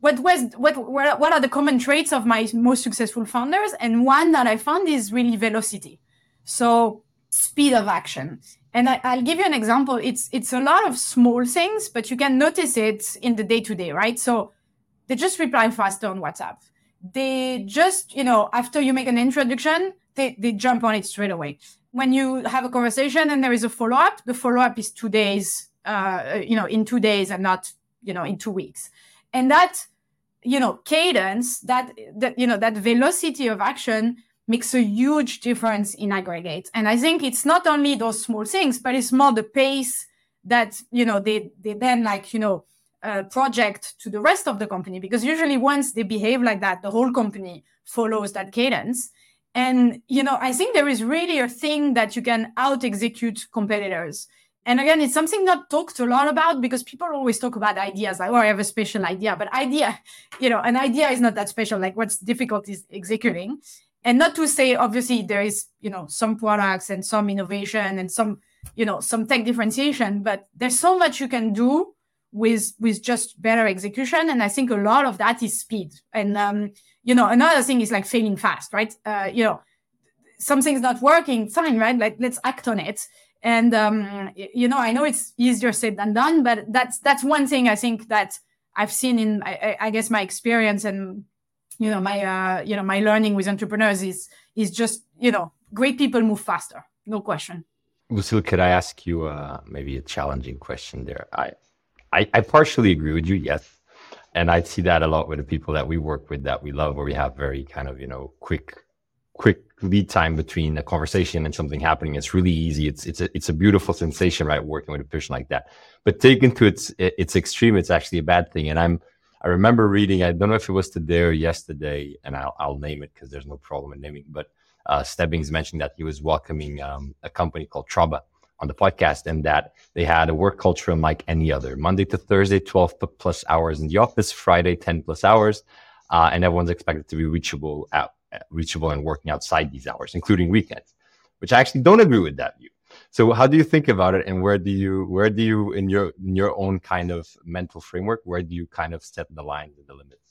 What was, what, what are the common traits of my most successful founders? And one that I found is really velocity. So speed of action. And I, will give you an example. It's, it's a lot of small things, but you can notice it in the day to day, right? So they just reply faster on WhatsApp they just, you know, after you make an introduction, they, they jump on it straight away. When you have a conversation and there is a follow up, the follow up is two days, uh, you know, in two days and not, you know, in two weeks. And that, you know, cadence, that, that, you know, that velocity of action makes a huge difference in aggregate. And I think it's not only those small things, but it's more the pace that, you know, they, they then like, you know, project to the rest of the company because usually once they behave like that the whole company follows that cadence. And you know i think there is really a thing that you can out execute competitors. And again it's something not talked a lot about because people always talk about ideas like oh i have a special idea. But idea [laughs] you know an idea is not that special like what's difficult is executing. And not to say obviously there is you know some products and some innovation and some you know some tech differentiation but there's so much you can do with with just better execution. And i think a lot of that is speed. And um, you know another thing is like failing fast right? Uh, you know something's not working fine right? Like let's act on it. And um, you know i know it's easier said than done but that's that's one thing i think that i've seen in i, I guess my experience and you know my uh, you know my learning with entrepreneurs is is just you know great people move faster no question. Lucile, could I ask you uh, maybe a challenging question there? I, I, I partially agree with you, yes. And I see that a lot with the people that we work with that we love, where we have very kind of, you know, quick, quick lead time between a conversation and something happening. It's really easy. It's, it's a, it's a beautiful sensation, right? Working with a person like that. But taken to its, its extreme, it's actually a bad thing. And I'm, I remember reading, I don't know if it was today or yesterday, and I'll, I'll name it because there's no problem in naming, but uh, Stebbings mentioned that he was welcoming um, a company called Traba on the podcast and that they had a work culture unlike any other. Monday to Thursday, 12 plus hours in the office, Friday, 10 plus hours. Uh, and everyone's expected to be reachable out, reachable and working outside these hours, including weekends, which I actually don't agree with that view. So how do you think about it? And where do you, where do you, in your, in your own kind of mental framework, where do you kind of set the lines and the limits?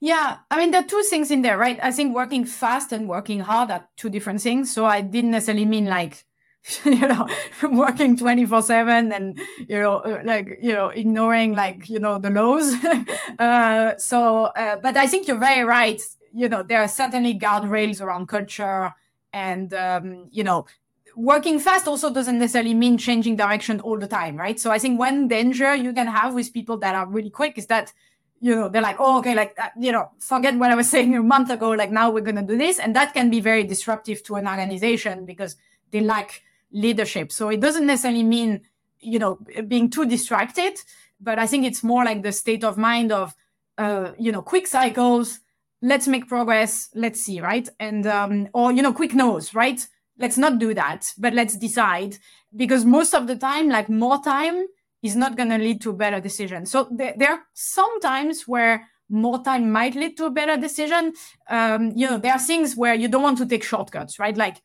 Yeah, I mean, there are two things in there, right? I think working fast and working hard are two different things. So I didn't necessarily mean like, [laughs] you know, working 24 seven and, you know, uh, like, you know, ignoring like, you know, the lows. [laughs] uh, so, uh, but I think you're very right. You know, there are certainly guardrails around culture and, um, you know, working fast also doesn't necessarily mean changing direction all the time, right? So I think one danger you can have with people that are really quick is that you know they're like oh okay like uh, you know forget what i was [laughs] saying a month ago like now we're going to do this and that can be very disruptive to an organization because they lack leadership. So it doesn't necessarily mean you know being too distracted but i think it's more like the state of mind of uh, you know quick cycles let's make progress let's see right? And um, or you know quick no's right? Let's not do that but let's decide. Because most of the time like more time is not going to lead to a better decision. So there, there are some times where more time might lead to a better decision. Um, you know there are things where you don't want to take shortcuts right? Like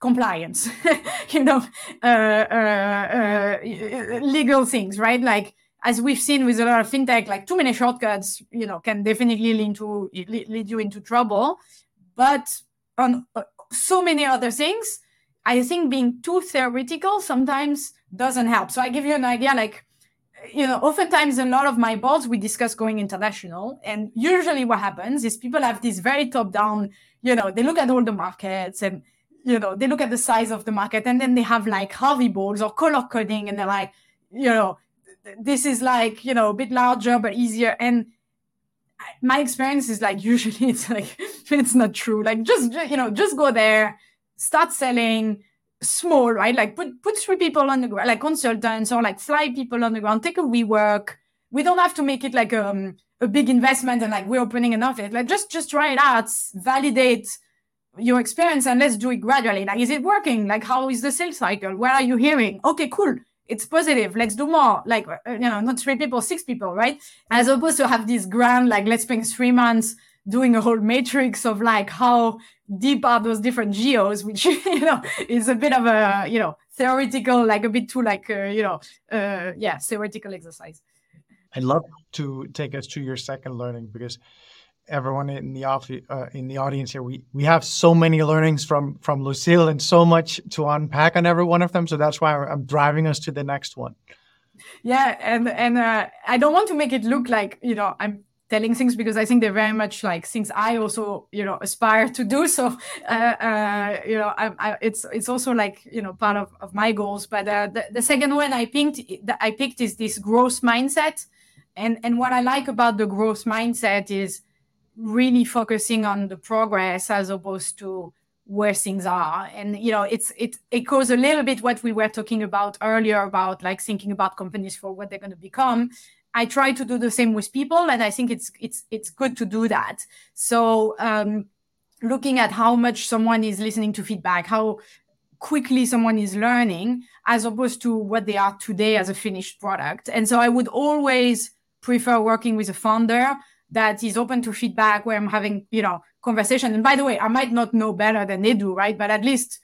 compliance [laughs] you know uh, uh, uh, legal things right like as we've seen with a lot of fintech like too many shortcuts you know can definitely lead to lead you into trouble but on uh, so many other things. I think being too theoretical sometimes doesn't help. So I give you an idea like, you know, oftentimes a lot of my boards, we discuss going international. And usually what happens is people have this very top down, you know, they look at all the markets and, you know, they look at the size of the market and then they have like Harvey balls or color coding and they're like, you know, this is like, you know, a bit larger but easier. And my experience is like [laughs] usually it's like it's not true. Like just you know just go there start selling small right? Like put put three people on the ground like consultants or like fly people on the ground take a rework we don't have to make it like um, a big investment and like we're opening an office. Like just just try it out validate your experience and let's do it gradually. Like is it working? Like how is the sales cycle? Where are you hearing? Okay cool. It's positive. Let's do more. Like uh, you know not three people six people right? As opposed to have this grand like let's spend three months doing a whole matrix of like how deep are those different geos which [laughs] you know is a bit of a you know theoretical like a bit too like uh, you know uh, yeah theoretical exercise. I'd love to take us to your second learning because everyone in the off, uh, in the audience here. We we have so many learnings from from Lucile and so much to unpack on every one of them. So that's why I'm driving us to the next one. Yeah, and and uh, I don't want to make it look like you know I'm telling things because I think they're very much like things I also you know aspire to do. So uh, uh, you know I, I, it's it's also like you know part of, of my goals. But uh, the, the second one I picked I picked is this growth mindset, and and what I like about the growth mindset is really focusing on the progress as opposed to where things are. And you know it's it echoes a little bit what we were talking about earlier about like thinking about companies for what they're going to become. I try to do the same with people and i think it's it's it's good to do that. So um looking at how much someone is listening to feedback how quickly someone is learning as opposed to what they are today as a finished product. And so i would always prefer working with a founder that is open to feedback where I'm having, you know, conversation. And by the way, I might not know better than they do, right? But at least,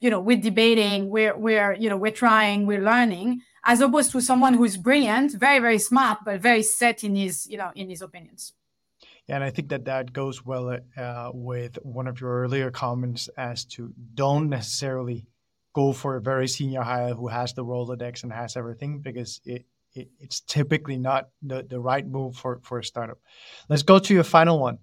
you know, we're debating, we're we're, you know, we're trying, we're learning, as opposed to someone who's brilliant, very, very smart, but very set in his, you know, in his opinions. Yeah, and I think that that goes well uh, with one of your earlier comments as to don't necessarily go for a very senior hire who has the Rolodex and has everything because it it, it's typically not the, the right move for, for a startup. Let's go to your final one.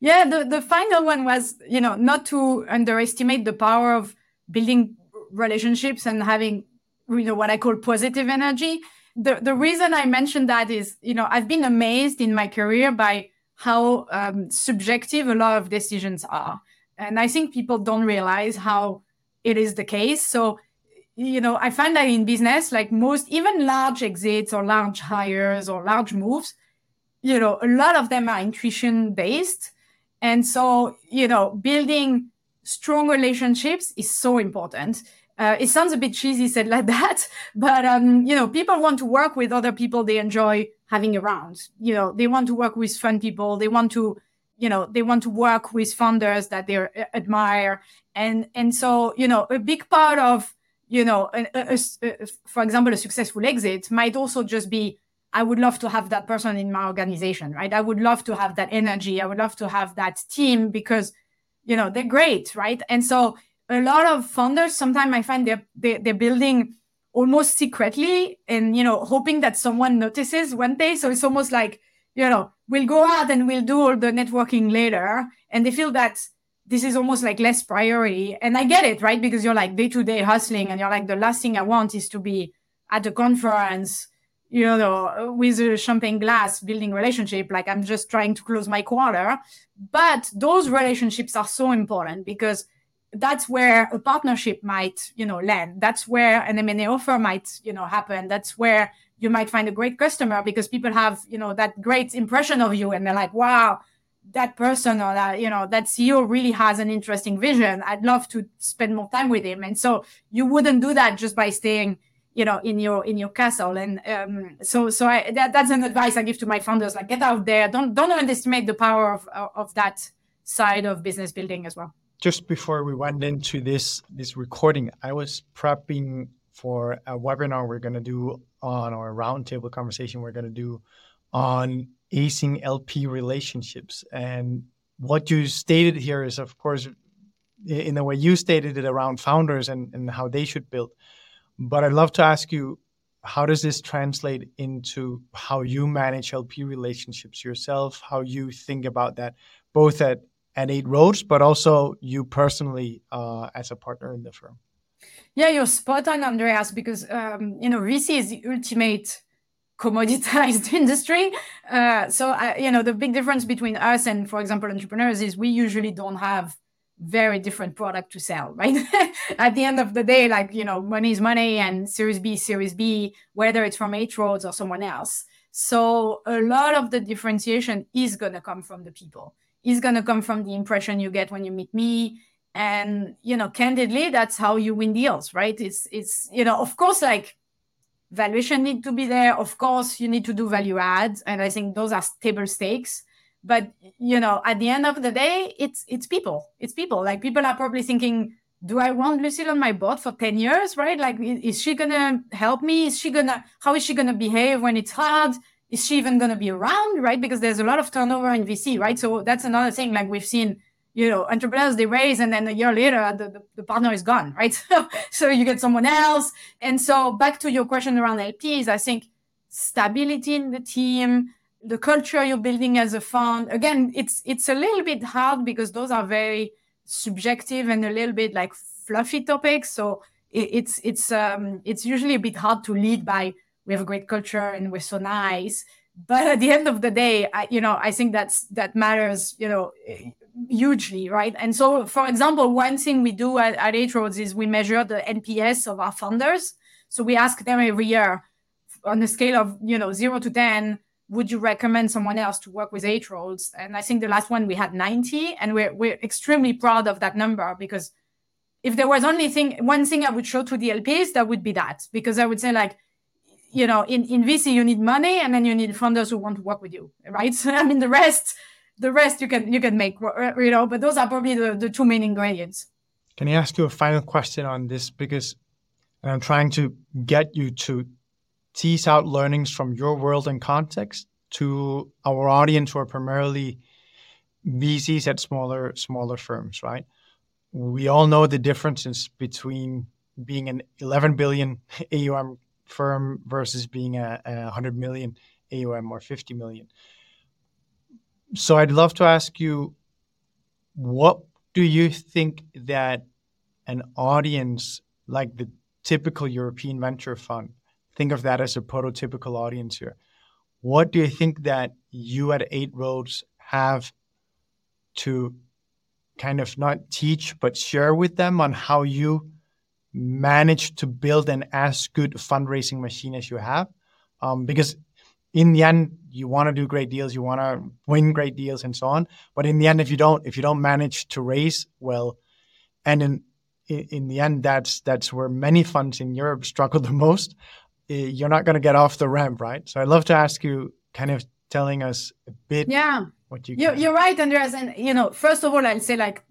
Yeah, the, the final one was, you know, not to underestimate the power of building relationships and having, you know, what I call positive energy. The, the reason I mentioned that is, you know, I've been amazed in my career by how um, subjective a lot of decisions are. And I think people don't realize how it is the case. So you know, I find that in business, like most, even large exits or large hires or large moves, you know, a lot of them are intuition based. And so, you know, building strong relationships is so important. Uh, it sounds a bit cheesy said like [laughs] that, but, um, you know, people want to work with other people they enjoy having around. You know, they want to work with fun people. They want to, you know, they want to work with founders that they admire. And, and so, you know, a big part of, you know, a, a, a, for example, a successful exit might also just be I would love to have that person in my organization, right? I would love to have that energy. I would love to have that team because, you know, they're great, right? And so a lot of founders, sometimes I find they're, they, they're building almost secretly and, you know, hoping that someone notices one day. So it's almost like, you know, we'll go out and we'll do all the networking later. And they feel that this is almost like less priority. And I get it, right? Because you're like day to day hustling and you're like, the last thing I want is to be at a conference, you know, with a champagne glass building relationship. Like I'm just trying to close my quarter. But those relationships are so important because that's where a partnership might, you know, land. That's where an M&A offer might, you know, happen. That's where you might find a great customer because people have, you know, that great impression of you and they're like, wow, that person or that you know that ceo really has an interesting vision i'd love to spend more time with him. And so you wouldn't do that just by staying you know in your in your castle. And um, so so I, that, that's an advice i give to my founders like get out there. Don't don't underestimate the power of of that side of business building as well. Just before we went into this this recording i was prepping for a webinar we're going to do on or a roundtable conversation we're going to do on acing LP relationships. And what you stated here is, of course, in the way you stated it around founders and, and how they should build. But I'd love to ask you, how does this translate into how you manage LP relationships yourself, how you think about that, both at, at Eight Roads, but also you personally uh, as a partner in the firm? Yeah, you're spot on, Andreas, because um, you know VC is the ultimate commoditized [laughs] industry. Uh, so, uh, you know, the big difference between us and, for example, entrepreneurs is we usually don't have very different product to sell, right? [laughs] At the end of the day, like, you know, money is money and Series B, Series B, whether it's from Eight Roads or someone else. So a lot of the differentiation is going to come from the people. Is going to come from the impression you get when you meet me. And, you know, candidly, that's how you win deals, right? It's, it's, you know, of course, like valuation need to be there. Of course you need to do value add and i think those are table stakes. But you know at the end of the day it's it's people. It's people. Like people are probably thinking do i want lucile on my board for 10 years? Right? Like is she gonna help me? Is she gonna how is she gonna behave when it's hard? Is she even gonna be around? Right? Because there's a lot of turnover in vc right? So that's another thing like we've seen you know, entrepreneurs they raise and then a year later the, the, the partner is gone, right? [laughs] So, you get someone else. And so back to your question around LPs, I think stability in the team, the culture you're building as a fund. Again, it's it's a little bit hard because those are very subjective and a little bit like fluffy topics. So it, it's it's um it's usually a bit hard to lead by we have a great culture and we're so nice. But at the end of the day, I, you know, I think that's that matters. You know, hugely, right? And so, for example, one thing we do at, at Eight Roads is we measure the NPS of our funders. So we ask them every year on a scale of, you know, zero to 10, would you recommend someone else to work with Eight Roads? And I think the last one we had 90, and we're, we're extremely proud of that number because if there was only thing, one thing I would show to the LPs, that would be that, because I would say like, you know, in, in VC, you need money and then you need funders who want to work with you, right? So [laughs] I mean, the rest, the rest you can you can make you know but those are probably the, the two main ingredients. Can i ask you a final question on this? Because i'm trying to get you to tease out learnings from your world and context to our audience who are primarily vcs at smaller smaller firms right? We all know the differences between being an 11 billion [laughs] aum firm versus being a, a 100 million aum or 50 million so I'd love to ask you, what do you think that an audience like the typical European venture fund, think of that as a prototypical audience here. What do you think that you at Eight Roads have to kind of not teach but share with them on how you manage to build an as good fundraising machine as you have? Um, because in the end, you want to do great deals, you want to win great deals, and so on. But in the end, if you don't, if you don't manage to raise well, and in in the end, that's that's where many funds in Europe struggle the most. Eh, you're not going to get off the ramp, right? So I'd love to ask you, kind of telling us a bit. Yeah, what you. You're, you're right, Andreas, and you know, first of all, I'll say like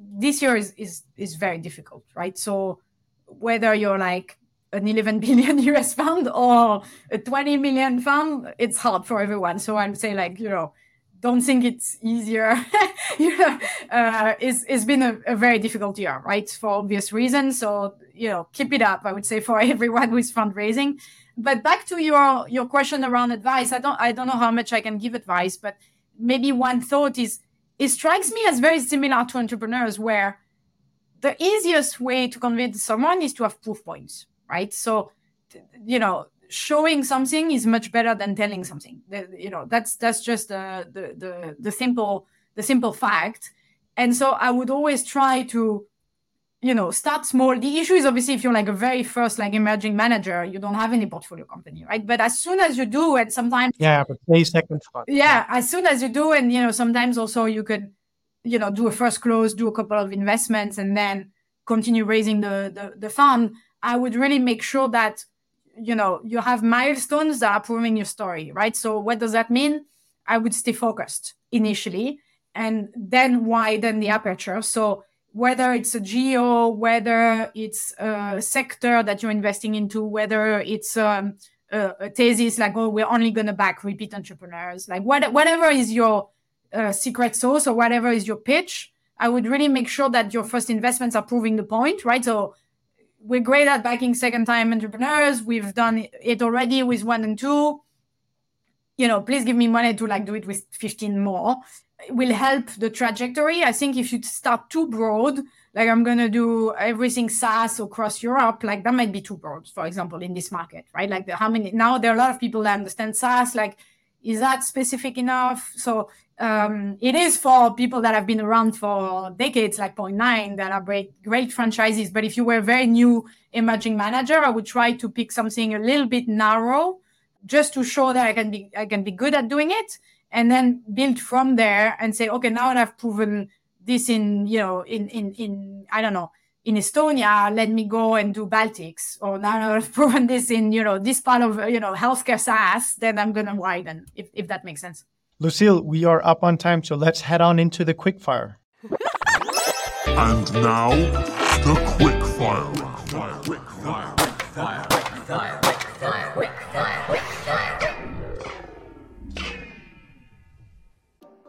this year is is is very difficult, right? So whether you're like an 11 [laughs] billion US fund or a 20 million fund, it's hard for everyone. So I'm saying like, you know, don't think it's easier. [laughs] you know, uh, it's, it's been a, a, very difficult year, right? For obvious reasons. So, you know, keep it up, I would say for [laughs] everyone who is fundraising. But back to your, your question around advice. I don't, I don't know how much I can give advice, but maybe one thought is, it strikes me as very similar to entrepreneurs where the easiest way to convince someone is to have proof points, right? So, you know, showing something is much better than telling something. You know, that's that's just the the the, the simple the simple fact. And so I would always try to, you know, start small. The issue is obviously if you're like a very first like emerging manager, you don't have any portfolio company, right? But as soon as you do, and sometimes yeah, but say second thought. Yeah, as soon as you do, and you know, sometimes also you could, you know, do a first close, do a couple of investments, and then continue raising the the, the fund. I would really make sure that you know you have milestones that are proving your story right? So what does that mean? I would stay focused initially and then widen the aperture. So whether it's a geo whether it's a sector that you're investing into whether it's um, a, a, thesis like oh we're only going to back repeat entrepreneurs like what, whatever is your uh, secret sauce or whatever is your pitch i would really make sure that your first investments are proving the point right? So we're great at backing second time entrepreneurs. We've done it already with one and two. You know, please give me money to like do it with 15 more. It will help the trajectory. I think if you start too broad, like I'm gonna do everything SaaS across Europe, like that might be too broad, for example, in this market, right? Like the, how many now there are a lot of people that understand SaaS, like is that specific enough? So um, it is for people that have been around for decades, like Point Nine, that are great, great franchises. But if you were a very new emerging manager, I would try to pick something a little bit narrow, just to show that I can be I can be good at doing it, and then build from there and say, okay, now that I've proven this in you know in in in I don't know in Estonia, let me go and do Baltics. Or now [laughs] I've proven this in you know this part of you know healthcare SaaS, then I'm gonna widen if if that makes sense. Lucile, we are up on time, so let's head on into the quickfire. and now, the quick fire. quickfire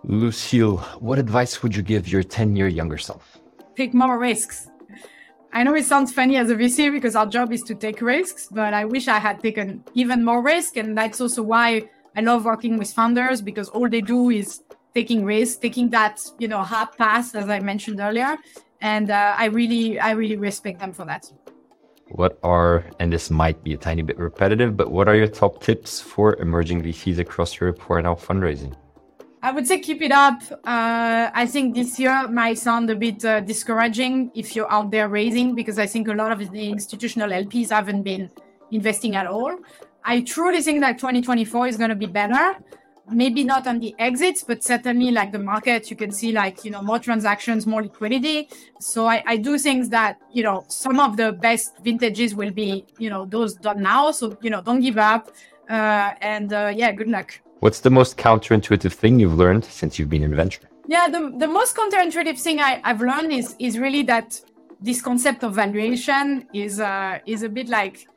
Lucile, what advice would you give your 10 year younger self? Take more risks. I know it sounds funny as a VC because our job is to take risks, but I wish I had taken even more risk. And that's also why I love working with founders because all they do is taking risks, taking that you know hard path as I mentioned earlier, and uh, I really I really respect them for that. What are and this might be a tiny bit repetitive, but what are your top tips for emerging VCs across Europe who are now fundraising? I would say keep it up. Uh, I think this year might sound a bit uh, discouraging if you're out there raising because I think a lot of the institutional LPs haven't been investing at all. I truly think that 2024 is going to be better. Maybe not on the exits, but certainly like the market, you can see like, you know, more transactions, more liquidity. So I, I do think that, you know, some of the best vintages will be, you know, those done now. So, you know, don't give up. Uh, and uh, yeah, good luck. What's the most counterintuitive thing you've learned since you've been in venture? Yeah, the, the most counterintuitive thing I, I've learned is is really that this concept of valuation is uh, is a bit like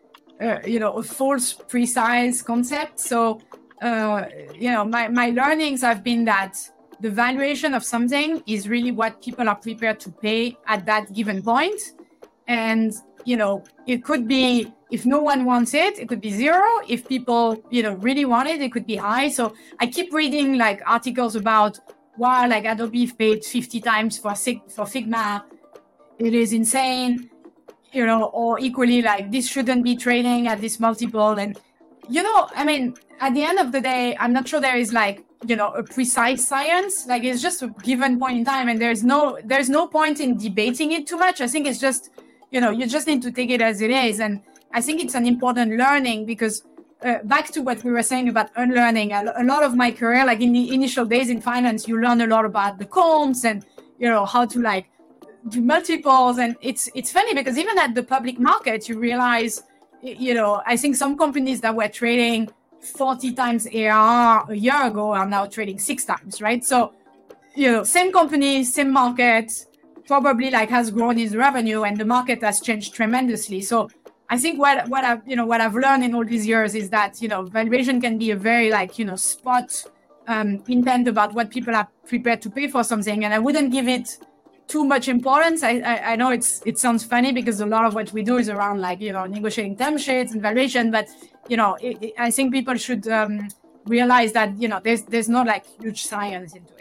uh, you know a false precise concept so uh, you know my, my learnings have been that the valuation of something is really what people are prepared to pay at that given point and you know it could be if no one wants it it could be zero if people you know really want it it could be high so i keep reading like articles about why like adobe paid 50 times for for figma it is insane you know, or equally like this shouldn't be trading at this multiple. And, you know, I mean, at the end of the day, I'm not sure there is like, you know, a precise science. Like it's just a given point in time and there's no, there's no point in debating it too much. I think it's just, you know, you just need to take it as it is. And I think it's an important learning because uh, back to what we were saying about unlearning, a, a lot of my career, like in the initial days in finance, you learn a lot about the comps and, you know, how to like do multiples and it's it's funny because even at the public market you realize you know i think some companies that were trading 40 times ARR a year ago are now trading six times right so you know same company same market probably like has grown its revenue and the market has changed tremendously so I think what what I've you know what I've learned in all these years is that you know valuation can be a very like you know spot um, intent about what people are prepared to pay for something, and I wouldn't give it too much importance. I, I, I know it's it sounds funny because a lot of what we do is around like you know negotiating term sheets and valuation, but you know it, it, I think people should um, realize that you know there's there's not like huge science into it.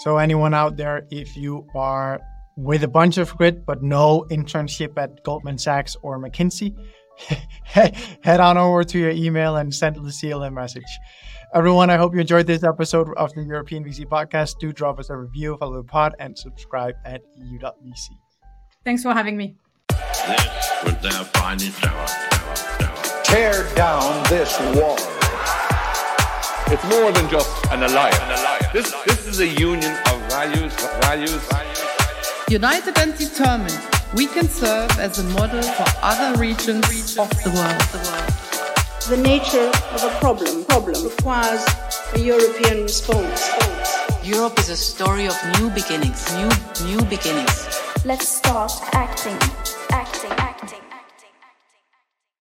So anyone out there, if you are with a bunch of grit but no internship at Goldman Sachs or McKinsey, [laughs] head on over to your email and send Lucile a message. Everyone, I hope you enjoyed this episode of the European VC podcast. Do drop us a review, follow the pod, and subscribe at eu.vc. Thanks for having me. This was their finest hour. hour, hour. Tear down this wall. It's more than just an alliance. This, this is a union of values, values, United and determined, we can serve as a model for other regions of the world. The nature of a problem, problem requires a European response. Europe is a story of new beginnings, new new beginnings. Let's start acting.